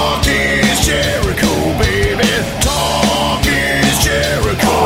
Talk is Jericho, baby. Talk is Jericho.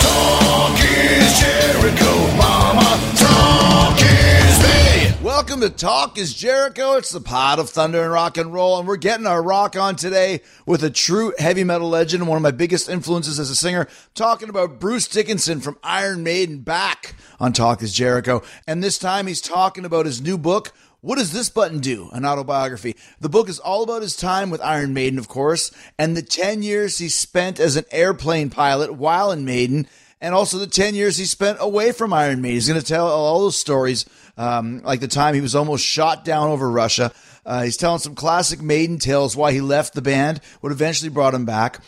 Talk is Jericho, mama. Talk is me. Welcome to Talk is Jericho. It's the pot of thunder and rock and roll, and we're getting our rock on today with a true heavy metal legend, one of my biggest influences as a singer, talking about Bruce Dickinson from Iron Maiden back on Talk is Jericho. And this time he's talking about his new book, what does this button do? An autobiography. The book is all about his time with Iron Maiden, of course, and the 10 years he spent as an airplane pilot while in Maiden, and also the 10 years he spent away from Iron Maiden. He's going to tell all those stories, um, like the time he was almost shot down over Russia. Uh, he's telling some classic Maiden tales why he left the band, what eventually brought him back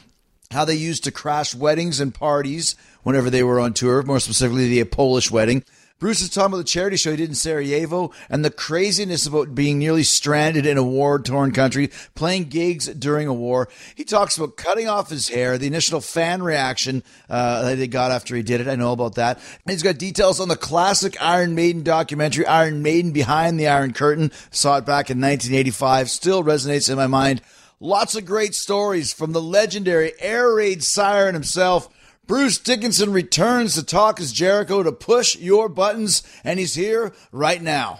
how they used to crash weddings and parties whenever they were on tour, more specifically the Polish wedding. Bruce is talking about the charity show he did in Sarajevo and the craziness about being nearly stranded in a war torn country, playing gigs during a war. He talks about cutting off his hair, the initial fan reaction uh, that they got after he did it. I know about that. And he's got details on the classic Iron Maiden documentary, Iron Maiden Behind the Iron Curtain. Saw it back in 1985. Still resonates in my mind. Lots of great stories from the legendary air raid siren himself. Bruce Dickinson returns to Talk is Jericho to push your buttons, and he's here right now.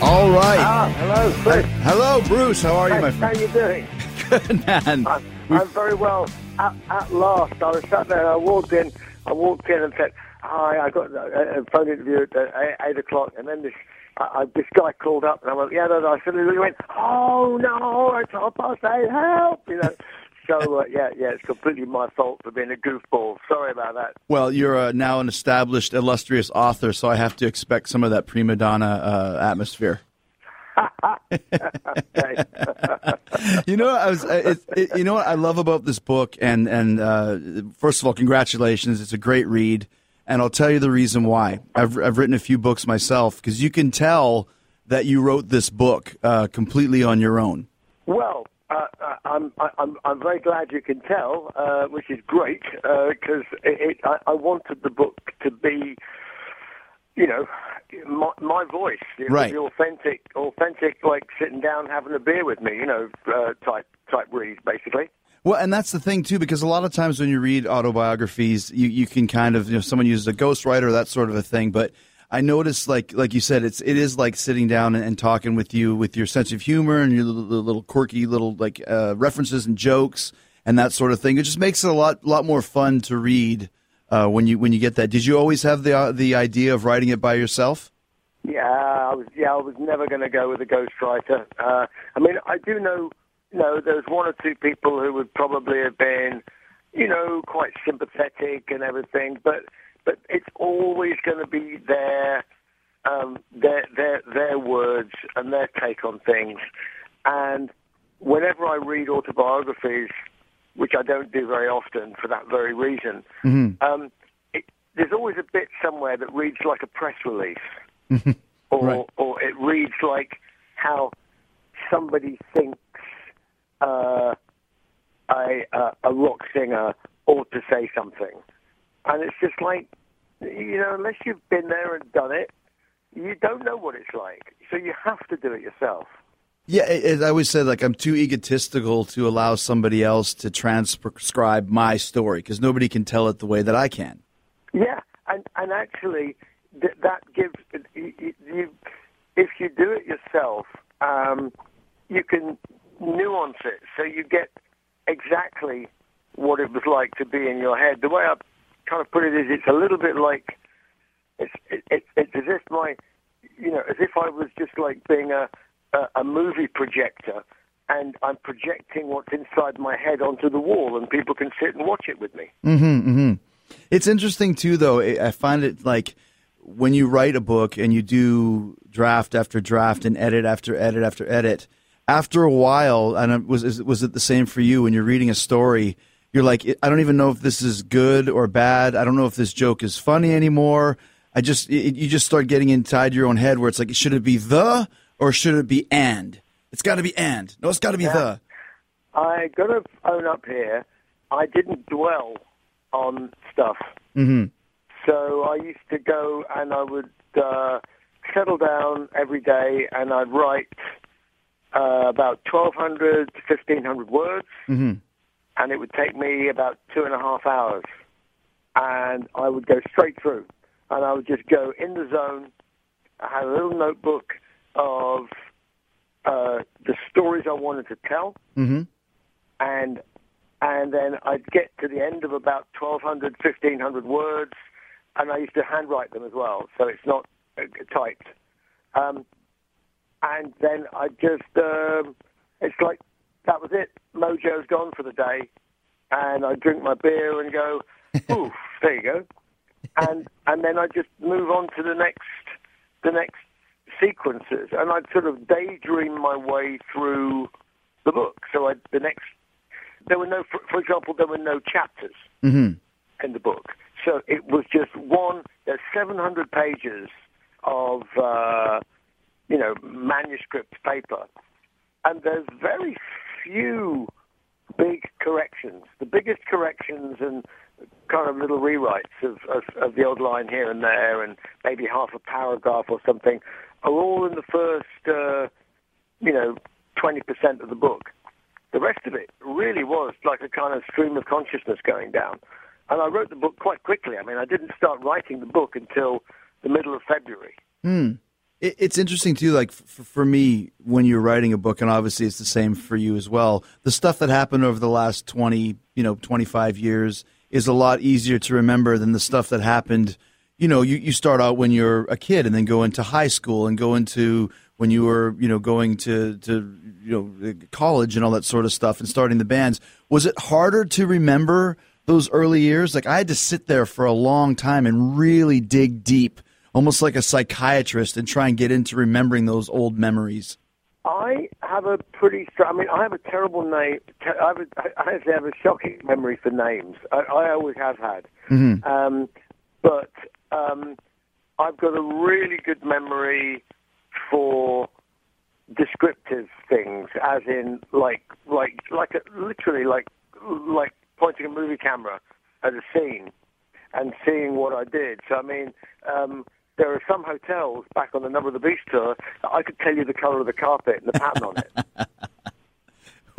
All right. Ah, hello, Chris. Hello, Bruce. How are you, my friend? How you doing? Good man. I'm, I'm very well. At, at last, I was sat there. and I walked in. I walked in and said, "Hi, I got a, a phone interview at uh, eight o'clock." And then this I, I, this guy called up, and I went, "Yeah, no, no." I suddenly went, "Oh no, it's half past eight. Help!" You know. So uh, yeah, yeah, it's completely my fault for being a goofball. Sorry about that. Well, you're uh, now an established, illustrious author, so I have to expect some of that prima donna uh, atmosphere. You know, I was. It, it, you know what I love about this book, and and uh, first of all, congratulations! It's a great read, and I'll tell you the reason why. I've I've written a few books myself because you can tell that you wrote this book uh, completely on your own. Well, uh, uh, I'm, I'm I'm very glad you can tell, uh, which is great because it, it, I, I wanted the book to be, you know, my, my voice, Right. the authentic, authentic, like sitting down having a beer with me, you know, uh, type type read, basically. Well, and that's the thing too, because a lot of times when you read autobiographies, you, you can kind of you know someone uses a ghostwriter, that sort of a thing. But I noticed, like like you said, it's it is like sitting down and, and talking with you with your sense of humor and your little, little quirky little like uh, references and jokes and that sort of thing. It just makes it a lot lot more fun to read uh, when you when you get that. Did you always have the uh, the idea of writing it by yourself? Yeah, I was. Yeah, I was never going to go with a ghostwriter. Uh, I mean, I do know, you know, there's one or two people who would probably have been, you know, quite sympathetic and everything, but but it's always going to be their um, their their their words and their take on things. And whenever I read autobiographies, which I don't do very often for that very reason, um, it, there's always a bit somewhere that reads like a press release or Right. or it reads like how somebody thinks uh, a, a a rock singer ought to say something, and it's just like you know, unless you've been there and done it, you don't know what it's like. So you have to do it yourself. Yeah, it, I always say like I'm too egotistical to allow somebody else to transcribe my story because nobody can tell it the way that I can. Yeah, and and and actually th- that gives you, you if you do it yourself, um, you can nuance it so you get exactly what it was like to be in your head. The way I kind of put it is, it's a little bit like it's it, it, it's as if my you know as if I was just like being a a, a movie projector. And I'm projecting what's inside my head onto the wall, and people can sit and watch it with me. Mm-hmm. It's interesting too, though. I find it like when you write a book and you do draft after draft and edit after edit after edit. After a while, and it was is- was it the same for you when you're reading a story? You're like, I don't even know if this is good or bad. I don't know if this joke is funny anymore. I just it, you just start getting inside your own head where it's like, should it be the or should it be and? It's got to be and. No, it's got to be the. I got to own up here. I didn't dwell on stuff. Mm-hmm. So I used to go and I would uh, settle down every day and I'd write uh, about 1,200 to 1,500 words. Mm-hmm. And it would take me about two and a half hours. And I would go straight through. And I would just go in the zone. I had a little notebook of uh, the stories I wanted to tell Mm-hmm. and and then I'd get to the end of about 1,200, 1,500 words, and I used to handwrite them as well, so it's not uh, typed. Um, and then I just, um, it's like that was it. Mojo's gone for the day, and I drink my beer and go, oof, there you go, and and then I just move on to the next, the next sequences, and I'd sort of daydream my way through the book. So I, the next, there were no, for, for example, there were no chapters Mm-hmm. in the book. So it was just one. There's 700 pages of, uh, you know, manuscript paper, and there's very few big corrections. The biggest corrections and kind of little rewrites of, of, of the odd line here and there, and maybe half a paragraph or something, are all in the first, uh, you know, 20% of the book. The rest of it really was like a kind of stream of consciousness going down. And I wrote the book quite quickly. I mean, I didn't start writing the book until the middle of February. It, it's interesting too. Like f- for me, when you're writing a book, and obviously it's the same for you as well. The stuff that happened over the last twenty, you know, twenty five years is a lot easier to remember than the stuff that happened. You know, you, you start out when you're a kid, and then go into high school, and go into when you were, you know, going to to you know uh, college and all that sort of stuff, and starting the bands. Was it harder to remember those early years? Like I had to sit there for a long time and really dig deep almost like a psychiatrist and try and get into remembering those old memories. I have a pretty strong. I mean, I have a terrible name. I, have a, I actually have a shocking memory for names. I, I always have had. Um, but um, I've got a really good memory for descriptive things, as in like like like a, literally like like pointing a movie camera at a scene and seeing what I did. So I mean, um, there are some hotels back on the Number of the Beast tour that I could tell you the colour of the carpet and the pattern on it.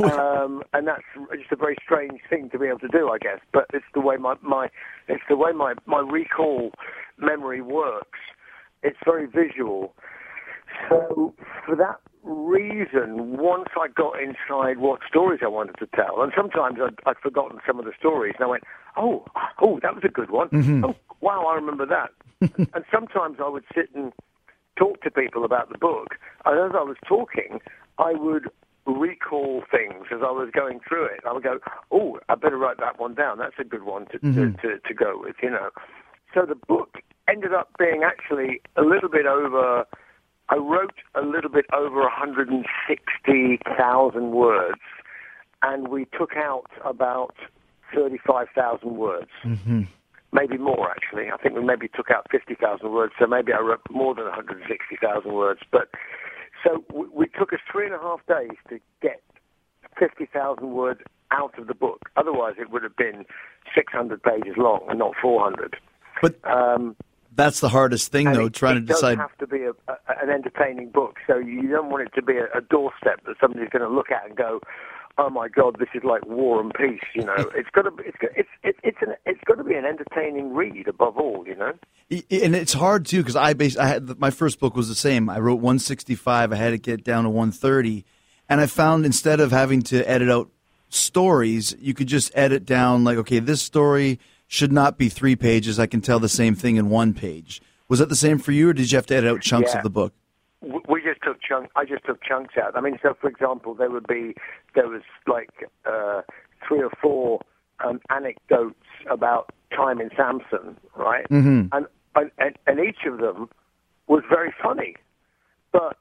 Um, and that's just a very strange thing to be able to do, I guess. But it's the way my, my it's the way my, my recall memory works. It's very visual. So for that reason, once I got inside what stories I wanted to tell, and sometimes I'd, I'd forgotten some of the stories, and I went, "Oh, oh, that was a good one. Oh, wow, I remember that." and sometimes I would sit and talk to people about the book, and as I was talking, I would recall things as I was going through it. I would go, "Oh, I better write that one down. That's a good one to to, mm-hmm. to, to go with," you know. So the book ended up being actually a little bit over. I wrote a little bit over 160,000 words, and we took out about 35,000 words. Mm-hmm. Maybe more, actually. I think we maybe took out 50,000 words, so maybe I wrote more than 160,000 words. But so we, we took us three and a half days to get 50,000 words out of the book. Otherwise, it would have been 600 pages long and not 400. But Um, that's the hardest thing, though, it, trying it to decide. does have to be a, a, an entertaining book, so you don't want it to be a, a doorstep that somebody's going to look at and go, oh my god, this is like War and Peace. You know, it's got to be, it's it's it's it's an it's got to be an entertaining read above all. You know. And it's hard too because I base I had my first book was the same. I wrote 165. I had to get down to 130, and I found instead of having to edit out stories, you could just edit down like, okay, this story should not be three pages. I can tell the same thing in one page. Was that the same for you, or did you have to edit out chunks Yeah. of the book? we I just took chunks out. I mean, so for example, there would be there was like uh, three or four um, anecdotes about time in Samson, right? Mm-hmm. And, and and each of them was very funny, but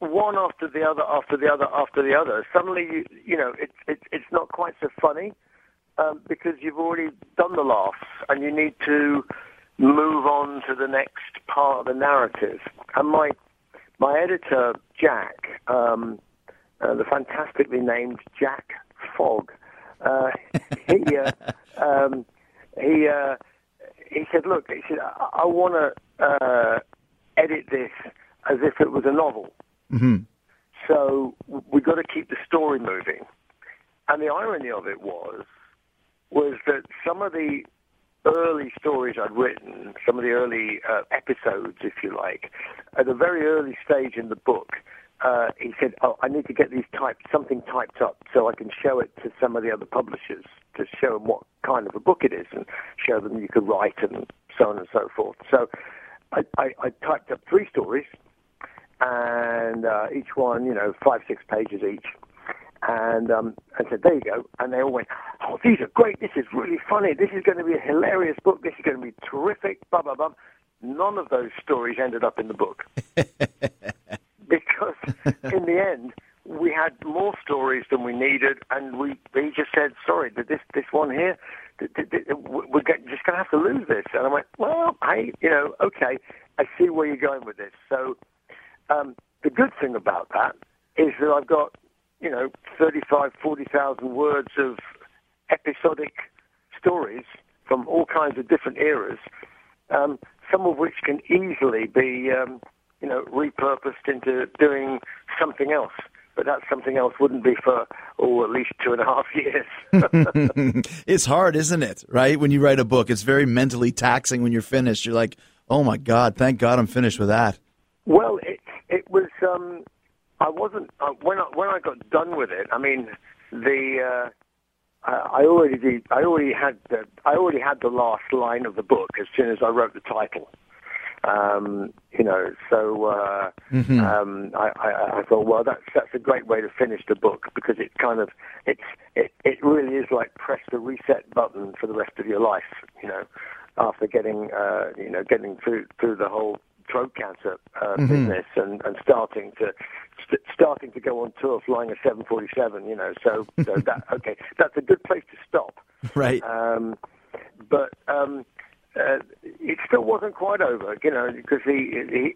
one after the other, after the other, after the other. Suddenly, you you know, it's it's it's not quite so funny um, because you've already done the laughs and you need to move on to the next part of the narrative. And my my editor Jack, um, uh, the fantastically named Jack Fogg, uh, he uh, um, he uh, he said, "Look, he said I, I want to uh, edit this as if it was a novel." So we've got to keep the story moving. And the irony of it was was that some of the early stories I'd written, some of the early uh, episodes, if you like, at a very early stage in the book, uh, he said, "Oh, I need to get these typed, something typed up, so I can show it to some of the other publishers to show them what kind of a book it is, and show them you could write and so on and so forth." So I, I, I typed up three stories, and uh, each one, you know, five, six pages each and um, and said, "There you go." And they all went, "Oh, these are great. This is really funny. This is going to be a hilarious book. This is going to be terrific." Blah blah blah. None of those stories ended up in the book because, in the end, we had more stories than we needed, and we he just said, "Sorry, this this one here." We're just going to have to lose this, and I went, "Well, hey, you know, okay, I see where you're going with this." So, um, the good thing about that is that I've got you know, 35, 40,000 words of episodic stories from all kinds of different eras, um, some of which can easily be, um, you know, repurposed into doing something else. But that something else wouldn't be for, oh, at least two and a half years. It's hard, isn't it? Right? When you write a book, it's very mentally taxing when you're finished. You're like, oh my God, thank God I'm finished with that. Well, it it was. Um, I wasn't uh, when I, when I got done with it. I mean, the uh, I I already did, I already had the I already had the last line of the book as soon as I wrote the title. Um, you know, so uh, um, I, I, I thought, well, that's that's a great way to finish the book because it kind of it's it, it really is like press the reset button for the rest of your life. You know, after getting uh, you know getting through through the whole throat cancer uh, business and, and starting to st- starting to go on tour flying a 747. You know, so, so that okay, that's a good place to stop. Right. Um, but um, uh, it still wasn't quite over, you know, because he, he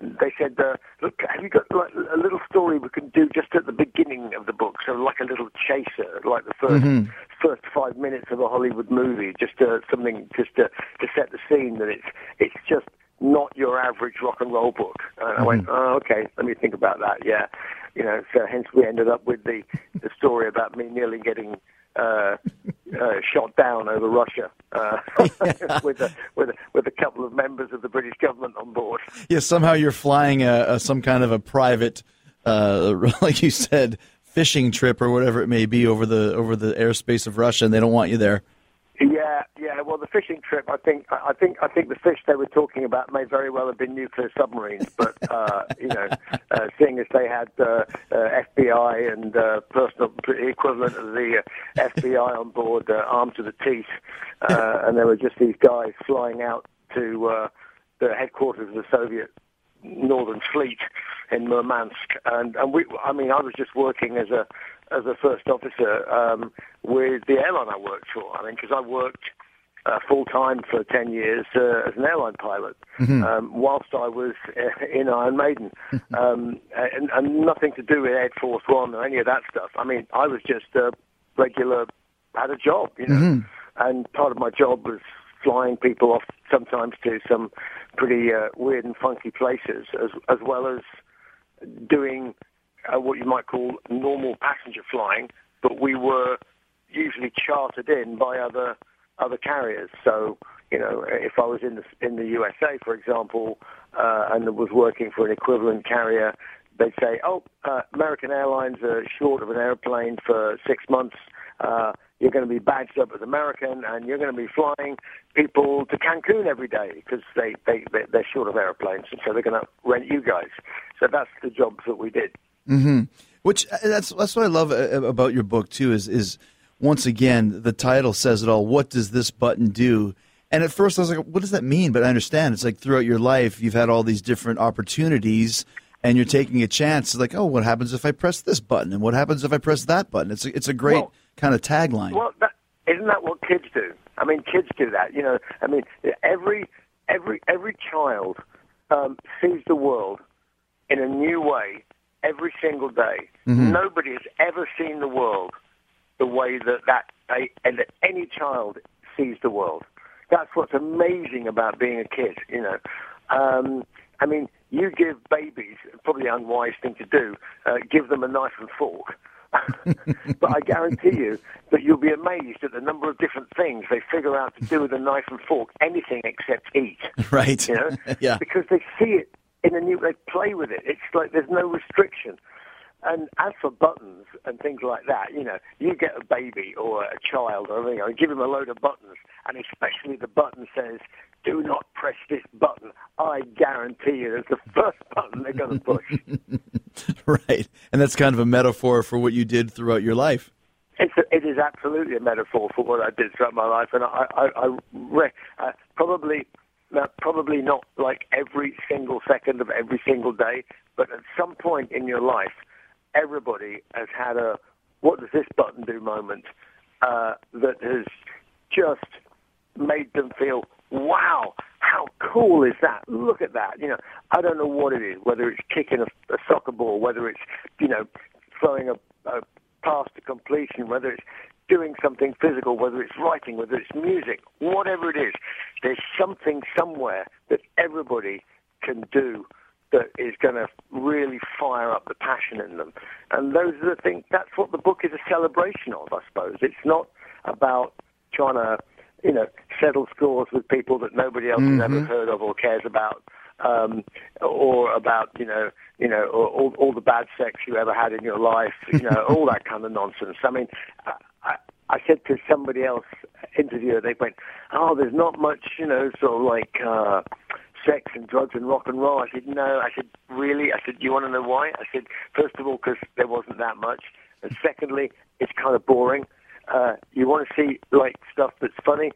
they said, uh, "Look, have you got like a little story we can do just at the beginning of the book, so like a little chaser, like the 1st first five minutes of a Hollywood movie, just uh, something just to, to set the scene that it's it's just." Not your average rock and roll book. And I went, oh, okay, let me think about that. Yeah, you know. So hence we ended up with the the story about me nearly getting uh, uh, shot down over Russia uh, with a with a with a couple of members of the British government on board. Yeah, somehow you're flying a, a some kind of a private, uh, like you said, fishing trip or whatever it may be over the over the airspace of Russia, and they don't want you there. Yeah, yeah. Well, the fishing trip, I think, I think, I think the fish they were talking about may very well have been nuclear submarines. But uh, you know, uh, seeing as they had uh, uh, FBI and uh, personal equivalent of the uh, FBI on board, uh, armed to the teeth, uh, and there were just these guys flying out to uh, the headquarters of the Soviet Northern Fleet in Murmansk, and and we, I mean, I was just working as a as a first officer um, with the airline I worked for. I mean, because I worked uh, full time for ten years uh, as an airline pilot, um, whilst I was uh, in Iron Maiden, um, and, and nothing to do with Air Force One or any of that stuff. I mean, I was just a regular, had a job, you know, and part of my job was flying people off sometimes to some pretty uh, weird and funky places, as as well as doing uh, what you might call normal passenger flying but we were usually chartered in by other other carriers. So you know, if I was in the in the USA, for example, uh, and was working for an equivalent carrier, they'd say, "Oh, uh, American Airlines are short of an airplane for six months. Uh, you're going to be badged up as American, and you're going to be flying people to Cancun every day because they they they're short of airplanes, and so they're going to rent you guys." So that's the jobs that we did. Mm-hmm. Which uh, that's that's what I love uh, about your book too. Is is once again the title says it all. What does this button do? And at first I was like, what does that mean? But I understand. It's like throughout your life you've had all these different opportunities and you're taking a chance. It's like, oh, what happens if I press this button? And what happens if I press that button? It's a, it's a great Well- kind of tagline. Well, that, isn't that what kids do? I mean, kids do that. You know, I mean, every every every child um, sees the world in a new way every single day. Nobody has ever seen the world the way that that and that any child sees the world. That's what's amazing about being a kid. You know, um, I mean, you give babies probably an unwise thing to do. Uh, give them a knife and fork. but I guarantee you that you'll be amazed at the number of different things they figure out to do with a knife and fork, anything except eat. right. You know, yeah. because they see it in a new, they play with it. It's like there's no restriction. And as for buttons and things like that, you know, you get a baby or a child or you know, give him a load of buttons, and especially the button says, "Do not press this button." I guarantee you, it's the first button they're going to push. right. And that's kind of a metaphor for what you did throughout your life. It's a, it is absolutely a metaphor for what I did throughout my life, and I, I, I re, uh, probably uh, probably not like every single second of every single day, but at some point in your life, everybody has had a "what does this button do" moment uh, that has just made them feel, "Wow, how cool is that? Look at that!" You know, I don't know what it is, whether it's kicking a, a soccer ball, whether it's you know throwing a, a pass to completion, whether it's doing something physical, whether it's writing, whether it's music, whatever it is, there's something somewhere that everybody can do that is going to really fire up the passion in them. And those are the things, that's what the book is a celebration of, I suppose. It's not about trying to, you know, settle scores with people that nobody else has ever heard of or cares about. Um, or about you know you know or, all, all the bad sex you ever had in your life you know all that kind of nonsense. I mean, I, I, I said to somebody else interviewer, they went, "Oh, there's not much, you know, sort of like uh, sex and drugs and rock and roll." I said, "No." I said, "Really?" I said, "Do you want to know why?" I said, first of all, because there wasn't that much, and secondly, it's kind of boring. Uh, you want to see like stuff that's funny."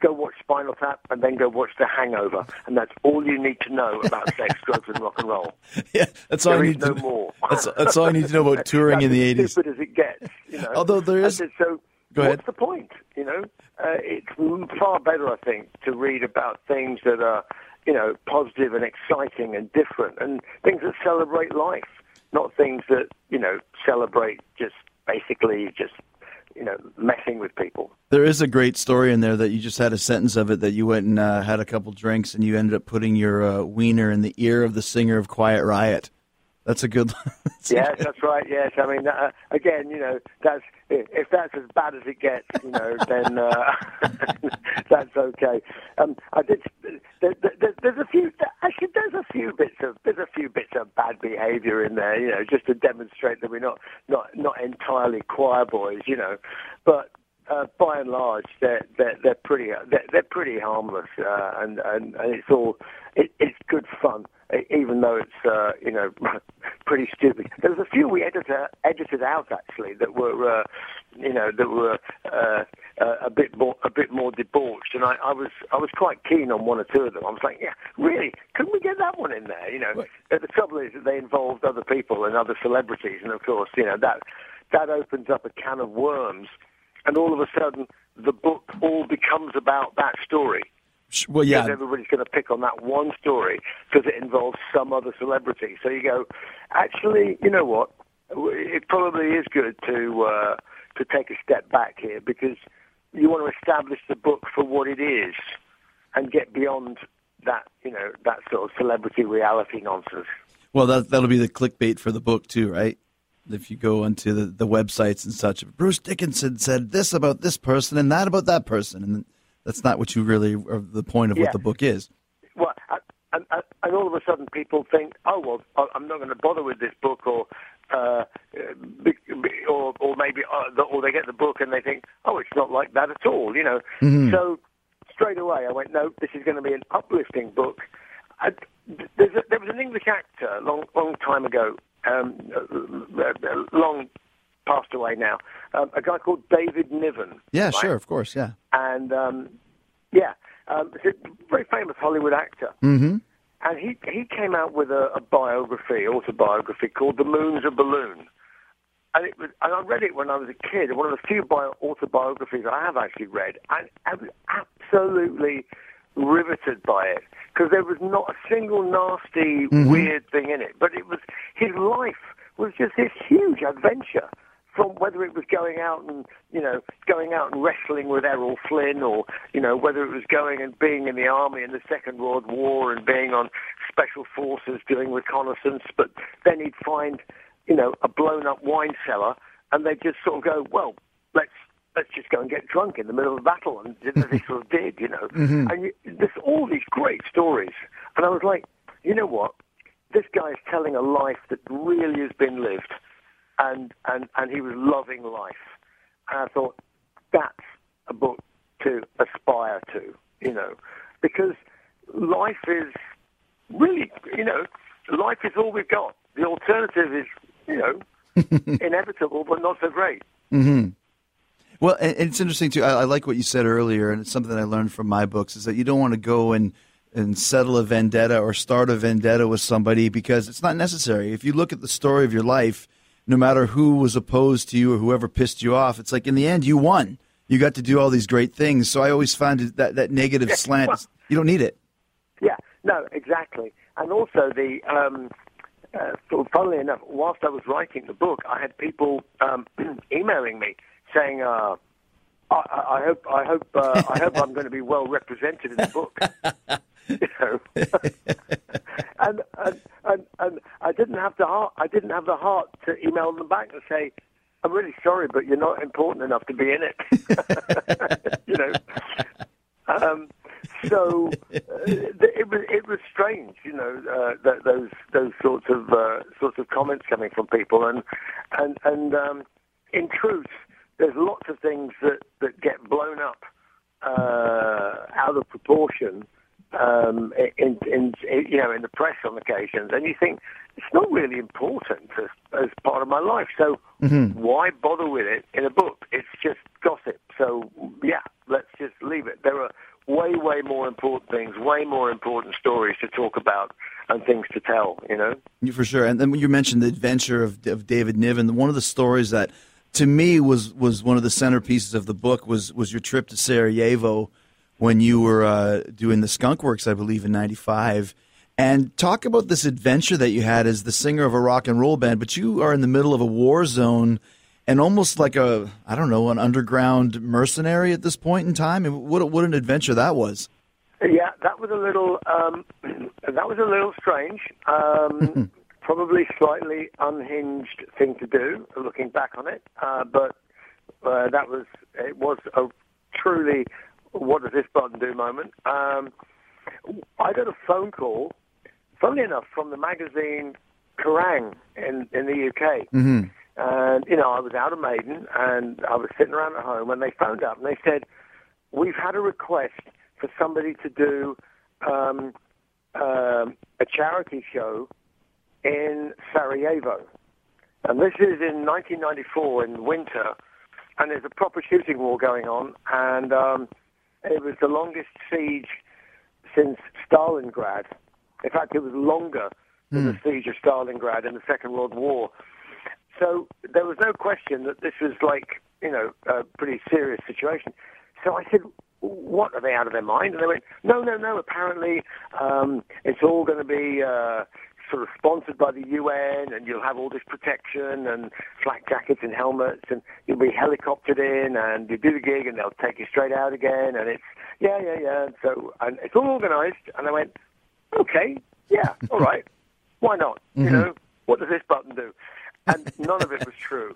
Go watch Spinal Tap and then go watch The Hangover, and that's all you need to know about sex, drugs, and rock and roll. Yeah, that's all There I need no to more. That's, that's all I need to know about touring in the as 80s. Stupid as it gets. You know? Although there is- said, so Go ahead. what's the point? You know, uh, it's far better, I think, to read about things that are, you know, positive and exciting and different, and things that celebrate life, not things that you know celebrate just basically just you know messing with people. There is a great story in there that you just had a sentence of it that you went and uh, had a couple drinks and you ended up putting your uh, wiener in the ear of the singer of Quiet Riot. That's a good. that's a Yes, good- that's right. Yes, I mean, uh, again, you know, that's if that's as bad as it gets, you know, then uh, that's okay. Um, I did. There, there, there's a few. Actually, there's a few bits of there's a few bits of bad behaviour in there, you know, just to demonstrate that we're not not not entirely choir boys, you know, but. Uh, by and large, they're they're, they're pretty they're, they're pretty harmless, uh, and, and and it's all it, it's good fun, even though it's uh, you know pretty stupid. There was a few we edited edited out actually that were uh, you know that were uh, uh, a bit more a bit more debauched, and I, I was I was quite keen on one or two of them. I was like, yeah, really, couldn't we get that one in there? You know, Uh, the trouble is that they involved other people and other celebrities, and of course, you know that that opens up a can of worms, and all of a sudden the book all becomes about that story well, yeah. because everybody's going to pick on that one story because it involves some other celebrity. So you go, actually, you know what? It probably is good to uh, to take a step back here because you want to establish the book for what it is and get beyond that, you know, that sort of celebrity reality nonsense. Well, that that'll be the clickbait for the book too, right? If you go onto the, the websites and such. Bruce Dickinson said this about this person and that about that person, and that's not what you really are the point of Yeah. what the book is. Well, and, all of a sudden people think, oh well, I'm not going to bother with this book, or uh, or or maybe uh, or they get the book and they think, oh, it's not like that at all, you know. So straight away I went, no, this is going to be an uplifting book. I, there's a, there was an English actor a long long time ago, um, uh, long passed away now, um, a guy called David Niven. Yeah, right? sure, of course, yeah. and um, yeah, um, he's a very famous Hollywood actor. Mm-hmm. And he he came out with a, a biography, autobiography called "The Moon's a Balloon," and it was, and I read it when I was a kid. One of the few bio, autobiographies I have actually read, and I was absolutely riveted by it because there was not a single nasty, mm-hmm. weird thing in it. But it was his life was just this huge adventure. From whether it was going out and you know going out and wrestling with Errol Flynn, or you know whether it was going and being in the army in the Second World War and being on special forces doing reconnaissance, but then he'd find you know a blown up wine cellar, and they'd just sort of go, well, let's let's just go and get drunk in the middle of a battle, and as they sort of did, you know. Mm-hmm. And you, there's all these great stories, and I was like, you know what? This guy is telling a life that really has been lived, and and and he was loving life. And I thought that's a book to aspire to, you know, because life is really, you know, life is all we've got. The alternative is, you know, inevitable but not so great. Mm-hmm. Well, and it's interesting too. I, I like what you said earlier, and it's something I learned from my books is that you don't want to go and and settle a vendetta or start a vendetta with somebody because it's not necessary. If you look at the story of your life, no matter who was opposed to you or whoever pissed you off, it's like in the end you won. You got to do all these great things. So I always find that that negative slant. You don't need it. Yeah, no, exactly. And also the, um, uh, funnily enough, whilst I was writing the book, I had people um, emailing me saying, uh, I, I hope, I hope, uh, I hope I'm going to be well represented in the book. you know, and, and and and I didn't have the heart. I didn't have the heart to email them back and say, "I'm really sorry, but you're not important enough to be in it." you know. Um, so uh, th- it was it was strange, you know, uh, th- those those sorts of uh, sorts of comments coming from people, and and and um, in truth, there's lots of things that that get blown up uh, out of proportion um, in, in, you know in the press on occasions, and you think it's not really important as, as part of my life. So why bother with it in a book? It's just gossip. So yeah, let's just leave it. There are way way more important things, way more important stories to talk about and things to tell. You know. For sure. And then when you mentioned the adventure of, of David Niven, one of the stories that to me was, was one of the centerpieces of the book was, was your trip to Sarajevo when you were uh, doing the Skunkworks, I believe, in 95. And talk about this adventure that you had as the singer of a rock and roll band, but you are in the middle of a war zone and almost like a, I don't know, an underground mercenary at this point in time. And what, what an adventure that was. Yeah, that was a little um, that was a little strange. Um, probably slightly unhinged thing to do, looking back on it. Uh, but uh, that was it was a truly what does this button do moment. Um, I got a phone call, funnily enough, from the magazine Kerrang in in the UK. And you know, I was out of Maiden, and I was sitting around at home, and they phoned up and they said, "We've had a request for somebody to do um, um, a charity show in Sarajevo, and this is in 1994 in winter, and there's a proper shooting war going on, and um, it was the longest siege since Stalingrad. In fact, it was longer than the siege of Stalingrad in the Second World War. So there was no question that this was like, you know, a pretty serious situation. So I said, what, are they out of their mind? And they went, no, no, no, apparently um, it's all going to be uh, sort of sponsored by the UN and you'll have all this protection and flak jackets and helmets and you'll be helicoptered in and you do the gig and they'll take you straight out again and it's, yeah, yeah, yeah. And so, and it's all organized. And I went, okay, yeah, all right. Why not? You mm-hmm. know, what does this button do? and none of it was true.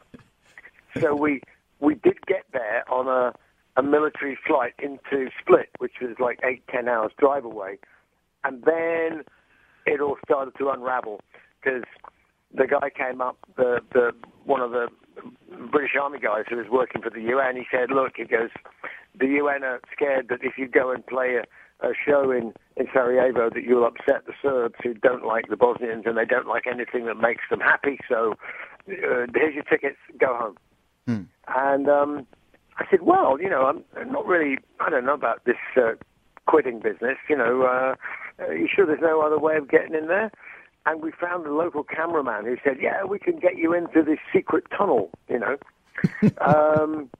So we we did get there on a a military flight into Split, which was like eight ten hours drive away, and then it all started to unravel because the guy came up, the the one of the British Army guys who was working for the UN. He said, "Look," he goes, "the UN are scared that if you go and play a, a show in in Sarajevo, that you'll upset the Serbs who don't like the Bosnians and they don't like anything that makes them happy. So uh, here's your tickets, go home." And um, I said, "Well, you know, I'm I'm not really. I don't know about this uh, quitting business. You know, uh, are you sure there's no other way of getting in there?" And we found a local cameraman who said, "Yeah, we can get you into this secret tunnel." You know, um,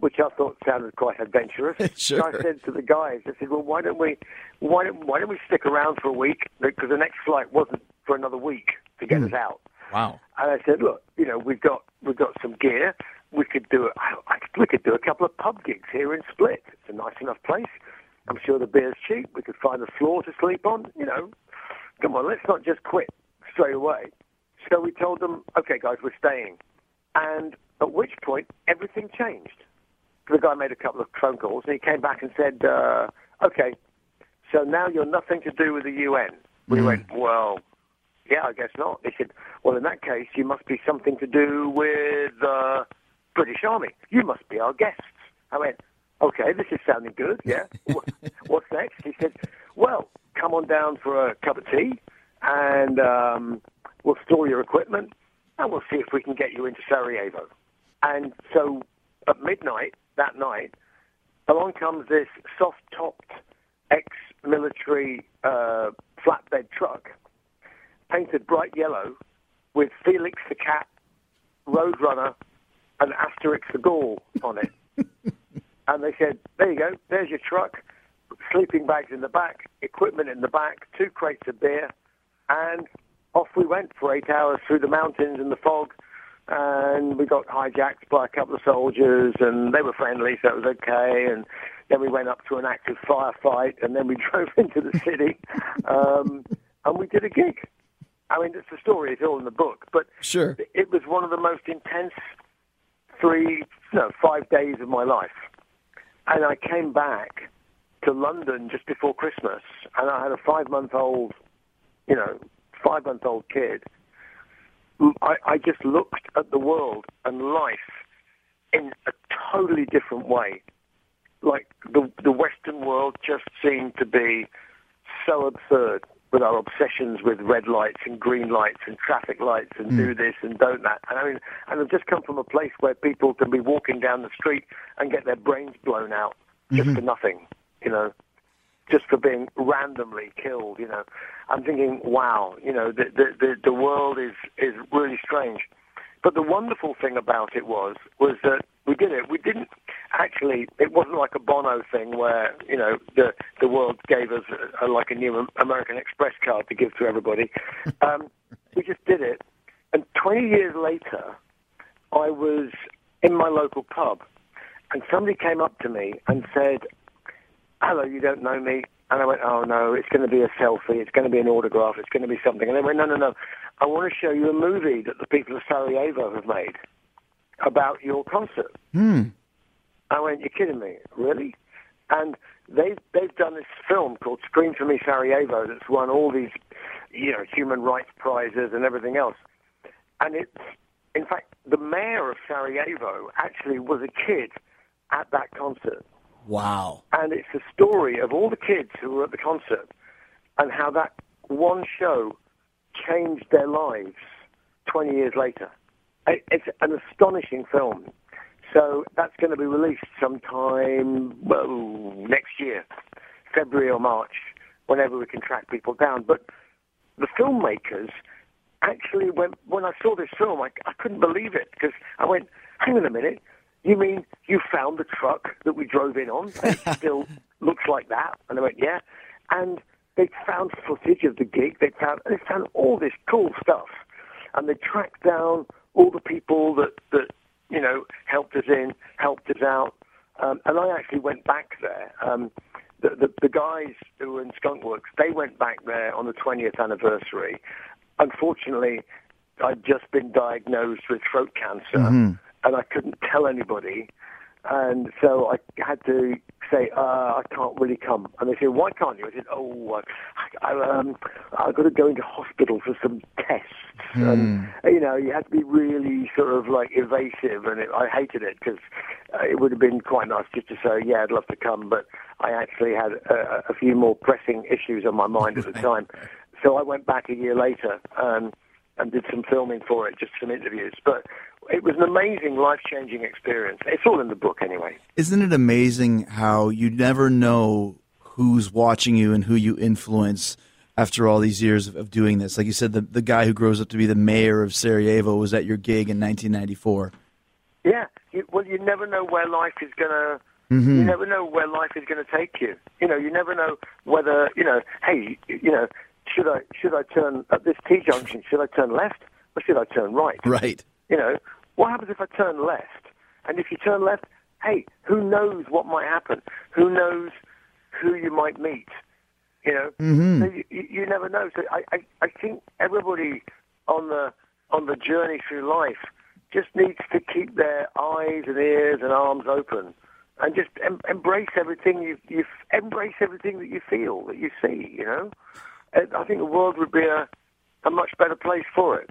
which I thought sounded quite adventurous. Sure. So I said to the guys, "I said, well, why don't we, why don't, why don't we stick around for a week? Because the next flight wasn't for another week to get us out." Wow. And I said, look, you know, we've got we've got some gear. We could do I, I, we could do a couple of pub gigs here in Split. It's a nice enough place. I'm sure the beer's cheap. We could find a floor to sleep on. You know, come on, let's not just quit straight away. So we told them, okay, guys, we're staying. And at which point, everything changed. The guy made a couple of phone calls, and he came back and said, uh, okay, so now you're nothing to do with the UN. We went, well, yeah, I guess not. They said, well, in that case, you must be something to do with the British Army. You must be our guests. I went, okay, this is sounding good, yeah. What's next? He said, well, come on down for a cup of tea, and um, we'll store your equipment, and we'll see if we can get you into Sarajevo. And so at midnight that night, along comes this soft-topped ex-military uh, flatbed truck painted bright yellow with Felix the Cat, Roadrunner, and Asterix the Gaul on it. and they said, there you go, there's your truck, sleeping bags in the back, equipment in the back, two crates of beer, and off we went for eight hours through the mountains in the fog. And we got hijacked by a couple of soldiers, and they were friendly, so it was okay. And then we went up to an active firefight, and then we drove into the city, um, and we did a gig. I mean, it's the story is all in the book, but Sure. it was one of the most intense three, no, five days of my life. And I came back to London just before Christmas, and I had a five-month-old, you know, five-month-old kid. I, I just looked at the world and life in a totally different way. Like the the Western world just seemed to be so absurd with our obsessions with red lights and green lights and traffic lights and do hmm. this and don't that. And I mean, and I've just come from a place where people can be walking down the street and get their brains blown out just mm-hmm. for nothing, you know, just for being randomly killed. You know, I'm thinking, wow, you know, the the the, the world is is really strange. But the wonderful thing about it was was that we did it. We didn't actually. It wasn't like a Bono thing where you know the the world gave us a, a, like a new American Express card to give to everybody. Um, we just did it, and 20 years later, I was in my local pub, and somebody came up to me and said, "Hello, you don't know me." And I went, "Oh no, it's going to be a selfie. It's going to be an autograph. It's going to be something." And they went, "No, no, no. I want to show you a movie that the people of Sarajevo have made about your concert." Hmm. I went, "You're kidding me, really?" And they've they've done this film called Scream for Me Sarajevo that's won all these, you know, human rights prizes and everything else. And it's, in fact, the mayor of Sarajevo actually was a kid at that concert. Wow. And it's the story of all the kids who were at the concert and how that one show changed their lives 20 years later. It's an astonishing film. So that's going to be released sometime well, next year, February or March, whenever we can track people down. But the filmmakers actually went, when I saw this film, I, I couldn't believe it because I went, hang on a minute, you mean you found the truck that we drove in on and it still looks like that? And I went, yeah. And they found footage of the gig, they found, they found all this cool stuff. And they tracked down all the people that, that you know, helped us in, helped us out. Um, and I actually went back there. Um, the, the, the guys who were in Skunkworks, they went back there on the 20th anniversary. Unfortunately, I'd just been diagnosed with throat cancer, Mm-hmm. And I couldn't tell anybody, and so I had to say uh, I can't really come. And they said, "Why can't you?" I said, "Oh, I, I, um, I've got to go into hospital for some tests." And you know, you had to be really sort of like evasive, and it, I hated it because uh, it would have been quite nice just to say, "Yeah, I'd love to come," but I actually had a, a few more pressing issues on my mind at the time. So I went back a year later um, and did some filming for it, just some interviews. But it was an amazing, life-changing experience. It's all in the book, anyway. Isn't it amazing how you never know who's watching you and who you influence after all these years of, doing this? Like you said, the, the guy who grows up to be the mayor of Sarajevo was at your gig in 1994. Yeah. You, well, you never know where life is going to. Mm-hmm. You never know where life is going to take you. You know, you never know whether you know. Hey, you know, should I should I turn at this T junction? Should I turn left or should I turn right? Right. You know, what happens if I turn left? And if you turn left, hey, who knows what might happen? Who knows who you might meet? You know, mm-hmm. so you, you never know. So I, I, I think everybody on the on the journey through life just needs to keep their eyes and ears and arms open, and just em- embrace everything you you embrace everything that you feel that you see. You know, I think the world would be a a much better place for it.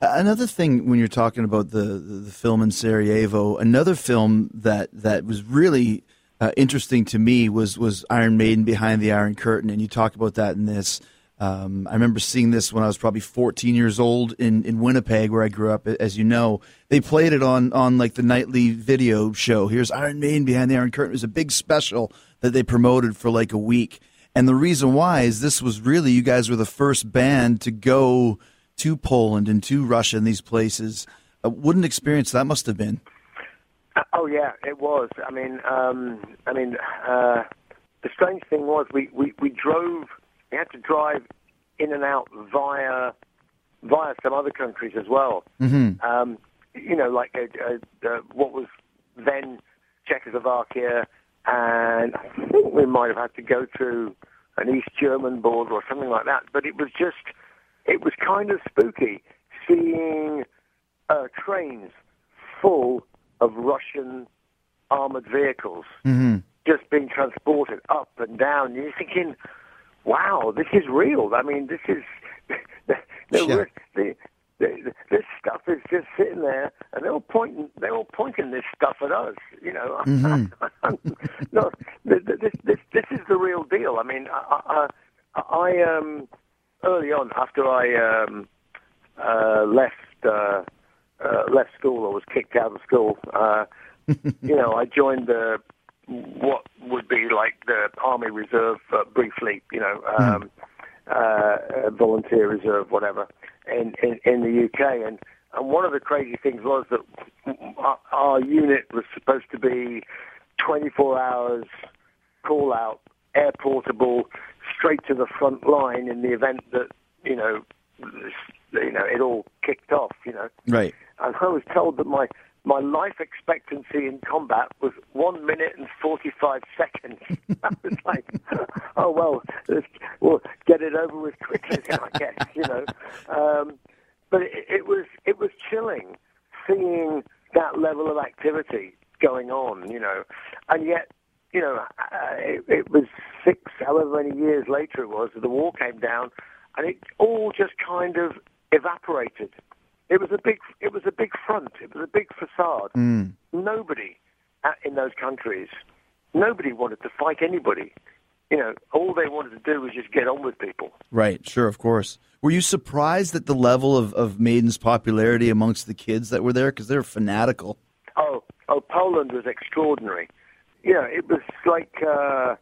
Another thing, when you're talking about the, the, film in Sarajevo, another film that, that was really uh, interesting to me was, was Iron Maiden Behind the Iron Curtain, and you talk about that in this. Um, I remember seeing this when I was probably 14 years old in, in Winnipeg, where I grew up. As you know, they played it on, on like the nightly video show. Here's Iron Maiden Behind the Iron Curtain. It was a big special that they promoted for like a week. And the reason why is this was really you guys were the first band to go to Poland and to Russia and these places. Uh, what an experience that must have been. Oh yeah, it was. I mean, um, I mean, uh, the strange thing was we, we, we drove. We had to drive in and out via via some other countries as well. Mm-hmm. Um, you know, like uh, uh, what was then Czechoslovakia, and I think we might have had to go through an East German border or something like that. But it was just, it was kind of spooky seeing uh, trains full of Russian armored vehicles just being transported up and down. You're thinking, wow, this is real. I mean, this is the, the, Yeah. the, this stuff is just sitting there, and they're all pointing. They're all pointing this stuff at us. You know, no, th- th- this this this is the real deal. I mean, I, I, I um early on after I um uh, left uh, uh, left school or was kicked out of school. Uh, you know, I joined the what would be like the Army Reserve uh, briefly. You know, um, uh, uh, volunteer reserve, whatever, in, in in the UK. And and one of the crazy things was that our, our unit was supposed to be 24 hours call out, air portable, straight to the front line in the event that you know, you know, it all kicked off. You know, Right. and I was told that my my life expectancy in combat was one minute and forty five seconds. I was like, oh well, let's, we'll get it over with quickly, I guess. You know, um, but it, it was it was chilling seeing that level of activity going on. You know, and yet. You know, uh, it, it was six, however many years later it was, the war came down, and it all just kind of evaporated. It was a big, it was a big front. It was a big facade. Nobody at, in those countries, nobody wanted to fight anybody. You know, all they wanted to do was just get on with people. Right. Sure. Of course. Were you surprised at the level of, of Maiden's popularity amongst the kids that were there? Because they're fanatical. Oh, oh, Poland was extraordinary. Know, it was like uh,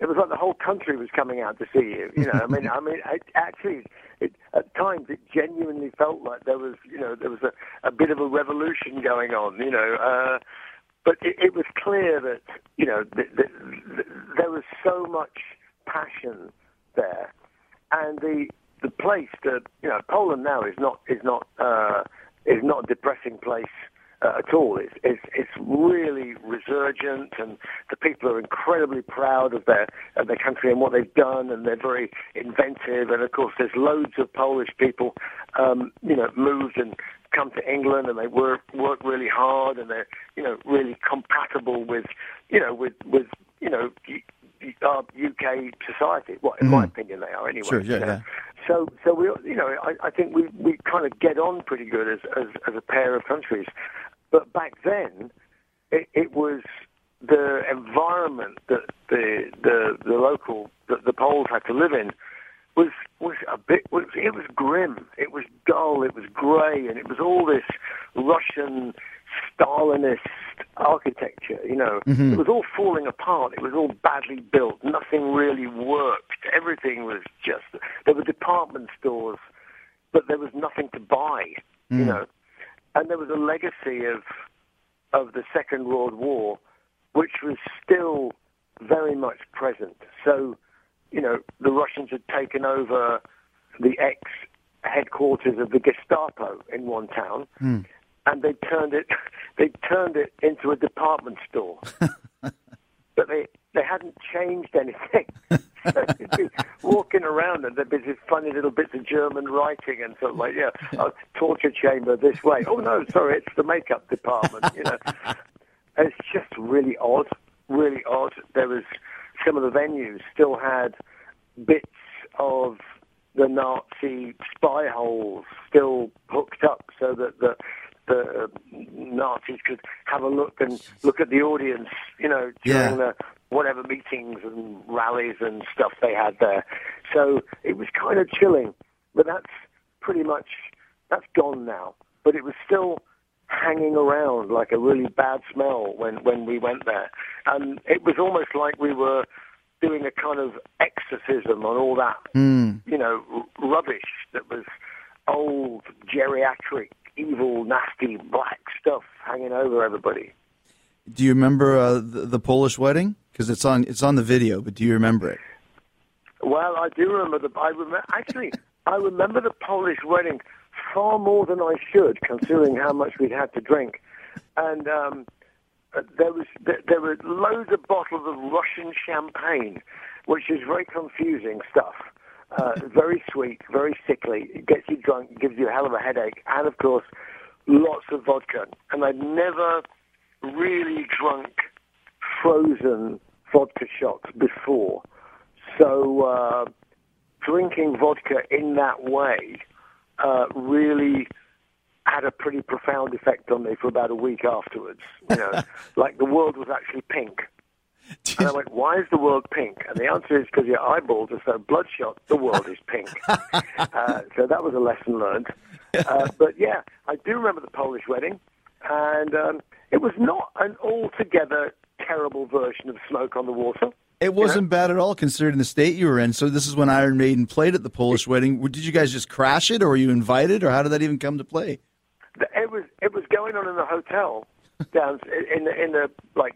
it was like the whole country was coming out to see you. You know, I mean, I mean, I, actually, it, at times it genuinely felt like there was, you know, there was a, a bit of a revolution going on. You know, uh, but it, it was clear that you know th- th- th- there was so much passion there, and the the place that you know Poland now is not is not uh, is not a depressing place uh, at all. It's, it's it's really resurgent, and the people are incredibly proud of their of their country and what they've done, and they're very inventive. And of course, there's loads of Polish people, um, you know, moved and come to England, and they work work really hard, and they're you know really compatible with you know with with you know. Our UK society. Well, in my opinion, they are anyway. Sure, yeah, you know. yeah. So, so we, you know, I, I think we we kind of get on pretty good as, as as a pair of countries. But back then, it, it was the environment that the the the local that the Poles had to live in was was a bit was, it was grim. It was dull. It was grey. And it was all this Russian Stalinist architecture you know. Mm-hmm. It was all falling apart. It was all badly built. Nothing really worked. Everything was just there were department stores but there was nothing to buy you mm. know and there was a legacy of of the Second World War which was still very much present so you know, the Russians had taken over the ex headquarters of the Gestapo in one town, hmm. and they turned it they turned it into a department store. but they they hadn't changed anything. so walking around and there'd be these funny little bits of German writing and sort of like, yeah, oh, torture chamber this way. Oh no, sorry, it's the makeup department. You know, it's just really odd, really odd. There was some of the venues still had bits of the Nazi spy holes still hooked up so that the the Nazis could have a look and look at the audience, you know, during Yeah. the whatever meetings and rallies and stuff they had there. So it was kind of chilling, but that's pretty much that's gone now. But it was still hanging around like a really bad smell when when we went there, and it was almost like we were doing a kind of exorcism on all that, hmm. you know, r- rubbish that was old, geriatric, evil, nasty, black stuff hanging over everybody. Do you remember uh, the, the Polish wedding? Because it's on it's on the video, but do you remember it? Well, I do remember the. I actually. I remember the Polish wedding far more than I should, considering how much we'd had to drink. And um, there was there were loads of bottles of Russian champagne, which is very confusing stuff. Uh, very sweet, very sickly. It gets you drunk, gives you a hell of a headache, and of course, lots of vodka. And I'd never really drunk frozen vodka shots before. So uh, drinking vodka in that way uh, really had a pretty profound effect on me for about a week afterwards. You know, like the world was actually pink. And I went, why is the world pink? And the answer is because your eyeballs are so bloodshot, the world is pink. uh, so that was a lesson learned. Uh, but yeah, I do remember the Polish wedding. And um, it was not an altogether terrible version of Smoke on the Water. It wasn't bad at all considering the state you were in. So this is when Iron Maiden played at the Polish wedding. Did you guys just crash it, or were you invited, or how did that even come to play? It was it was going on in the hotel down in the in the like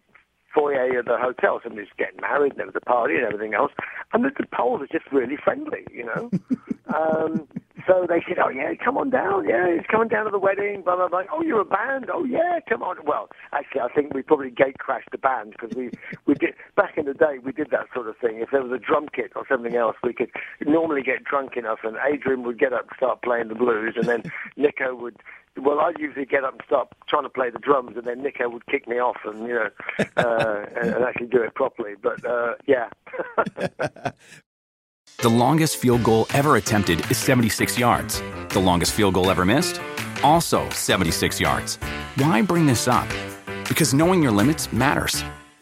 foyer of the hotel. Somebody's getting married, and there was a party and everything else. And the, the Poles are just really friendly, you know. um, so they said, "Oh yeah, come on down. Yeah, he's coming down to the wedding." Blah blah blah. Oh, you're a band. Oh yeah, come on. Well, actually, I think we probably gate crashed the band because we we did back in the day we did that sort of thing. If there was a drum kit or something else, we could normally get drunk enough, and Adrian would get up and start playing the blues, and then Nicko would. Well, I'd usually get up and start trying to play the drums, and then Nicko would kick me off and you know uh, and, and actually do it properly. But uh, yeah. The longest field goal ever attempted is 76 yards. The longest field goal ever missed? Also 76 yards. Why bring this up? Because knowing your limits matters,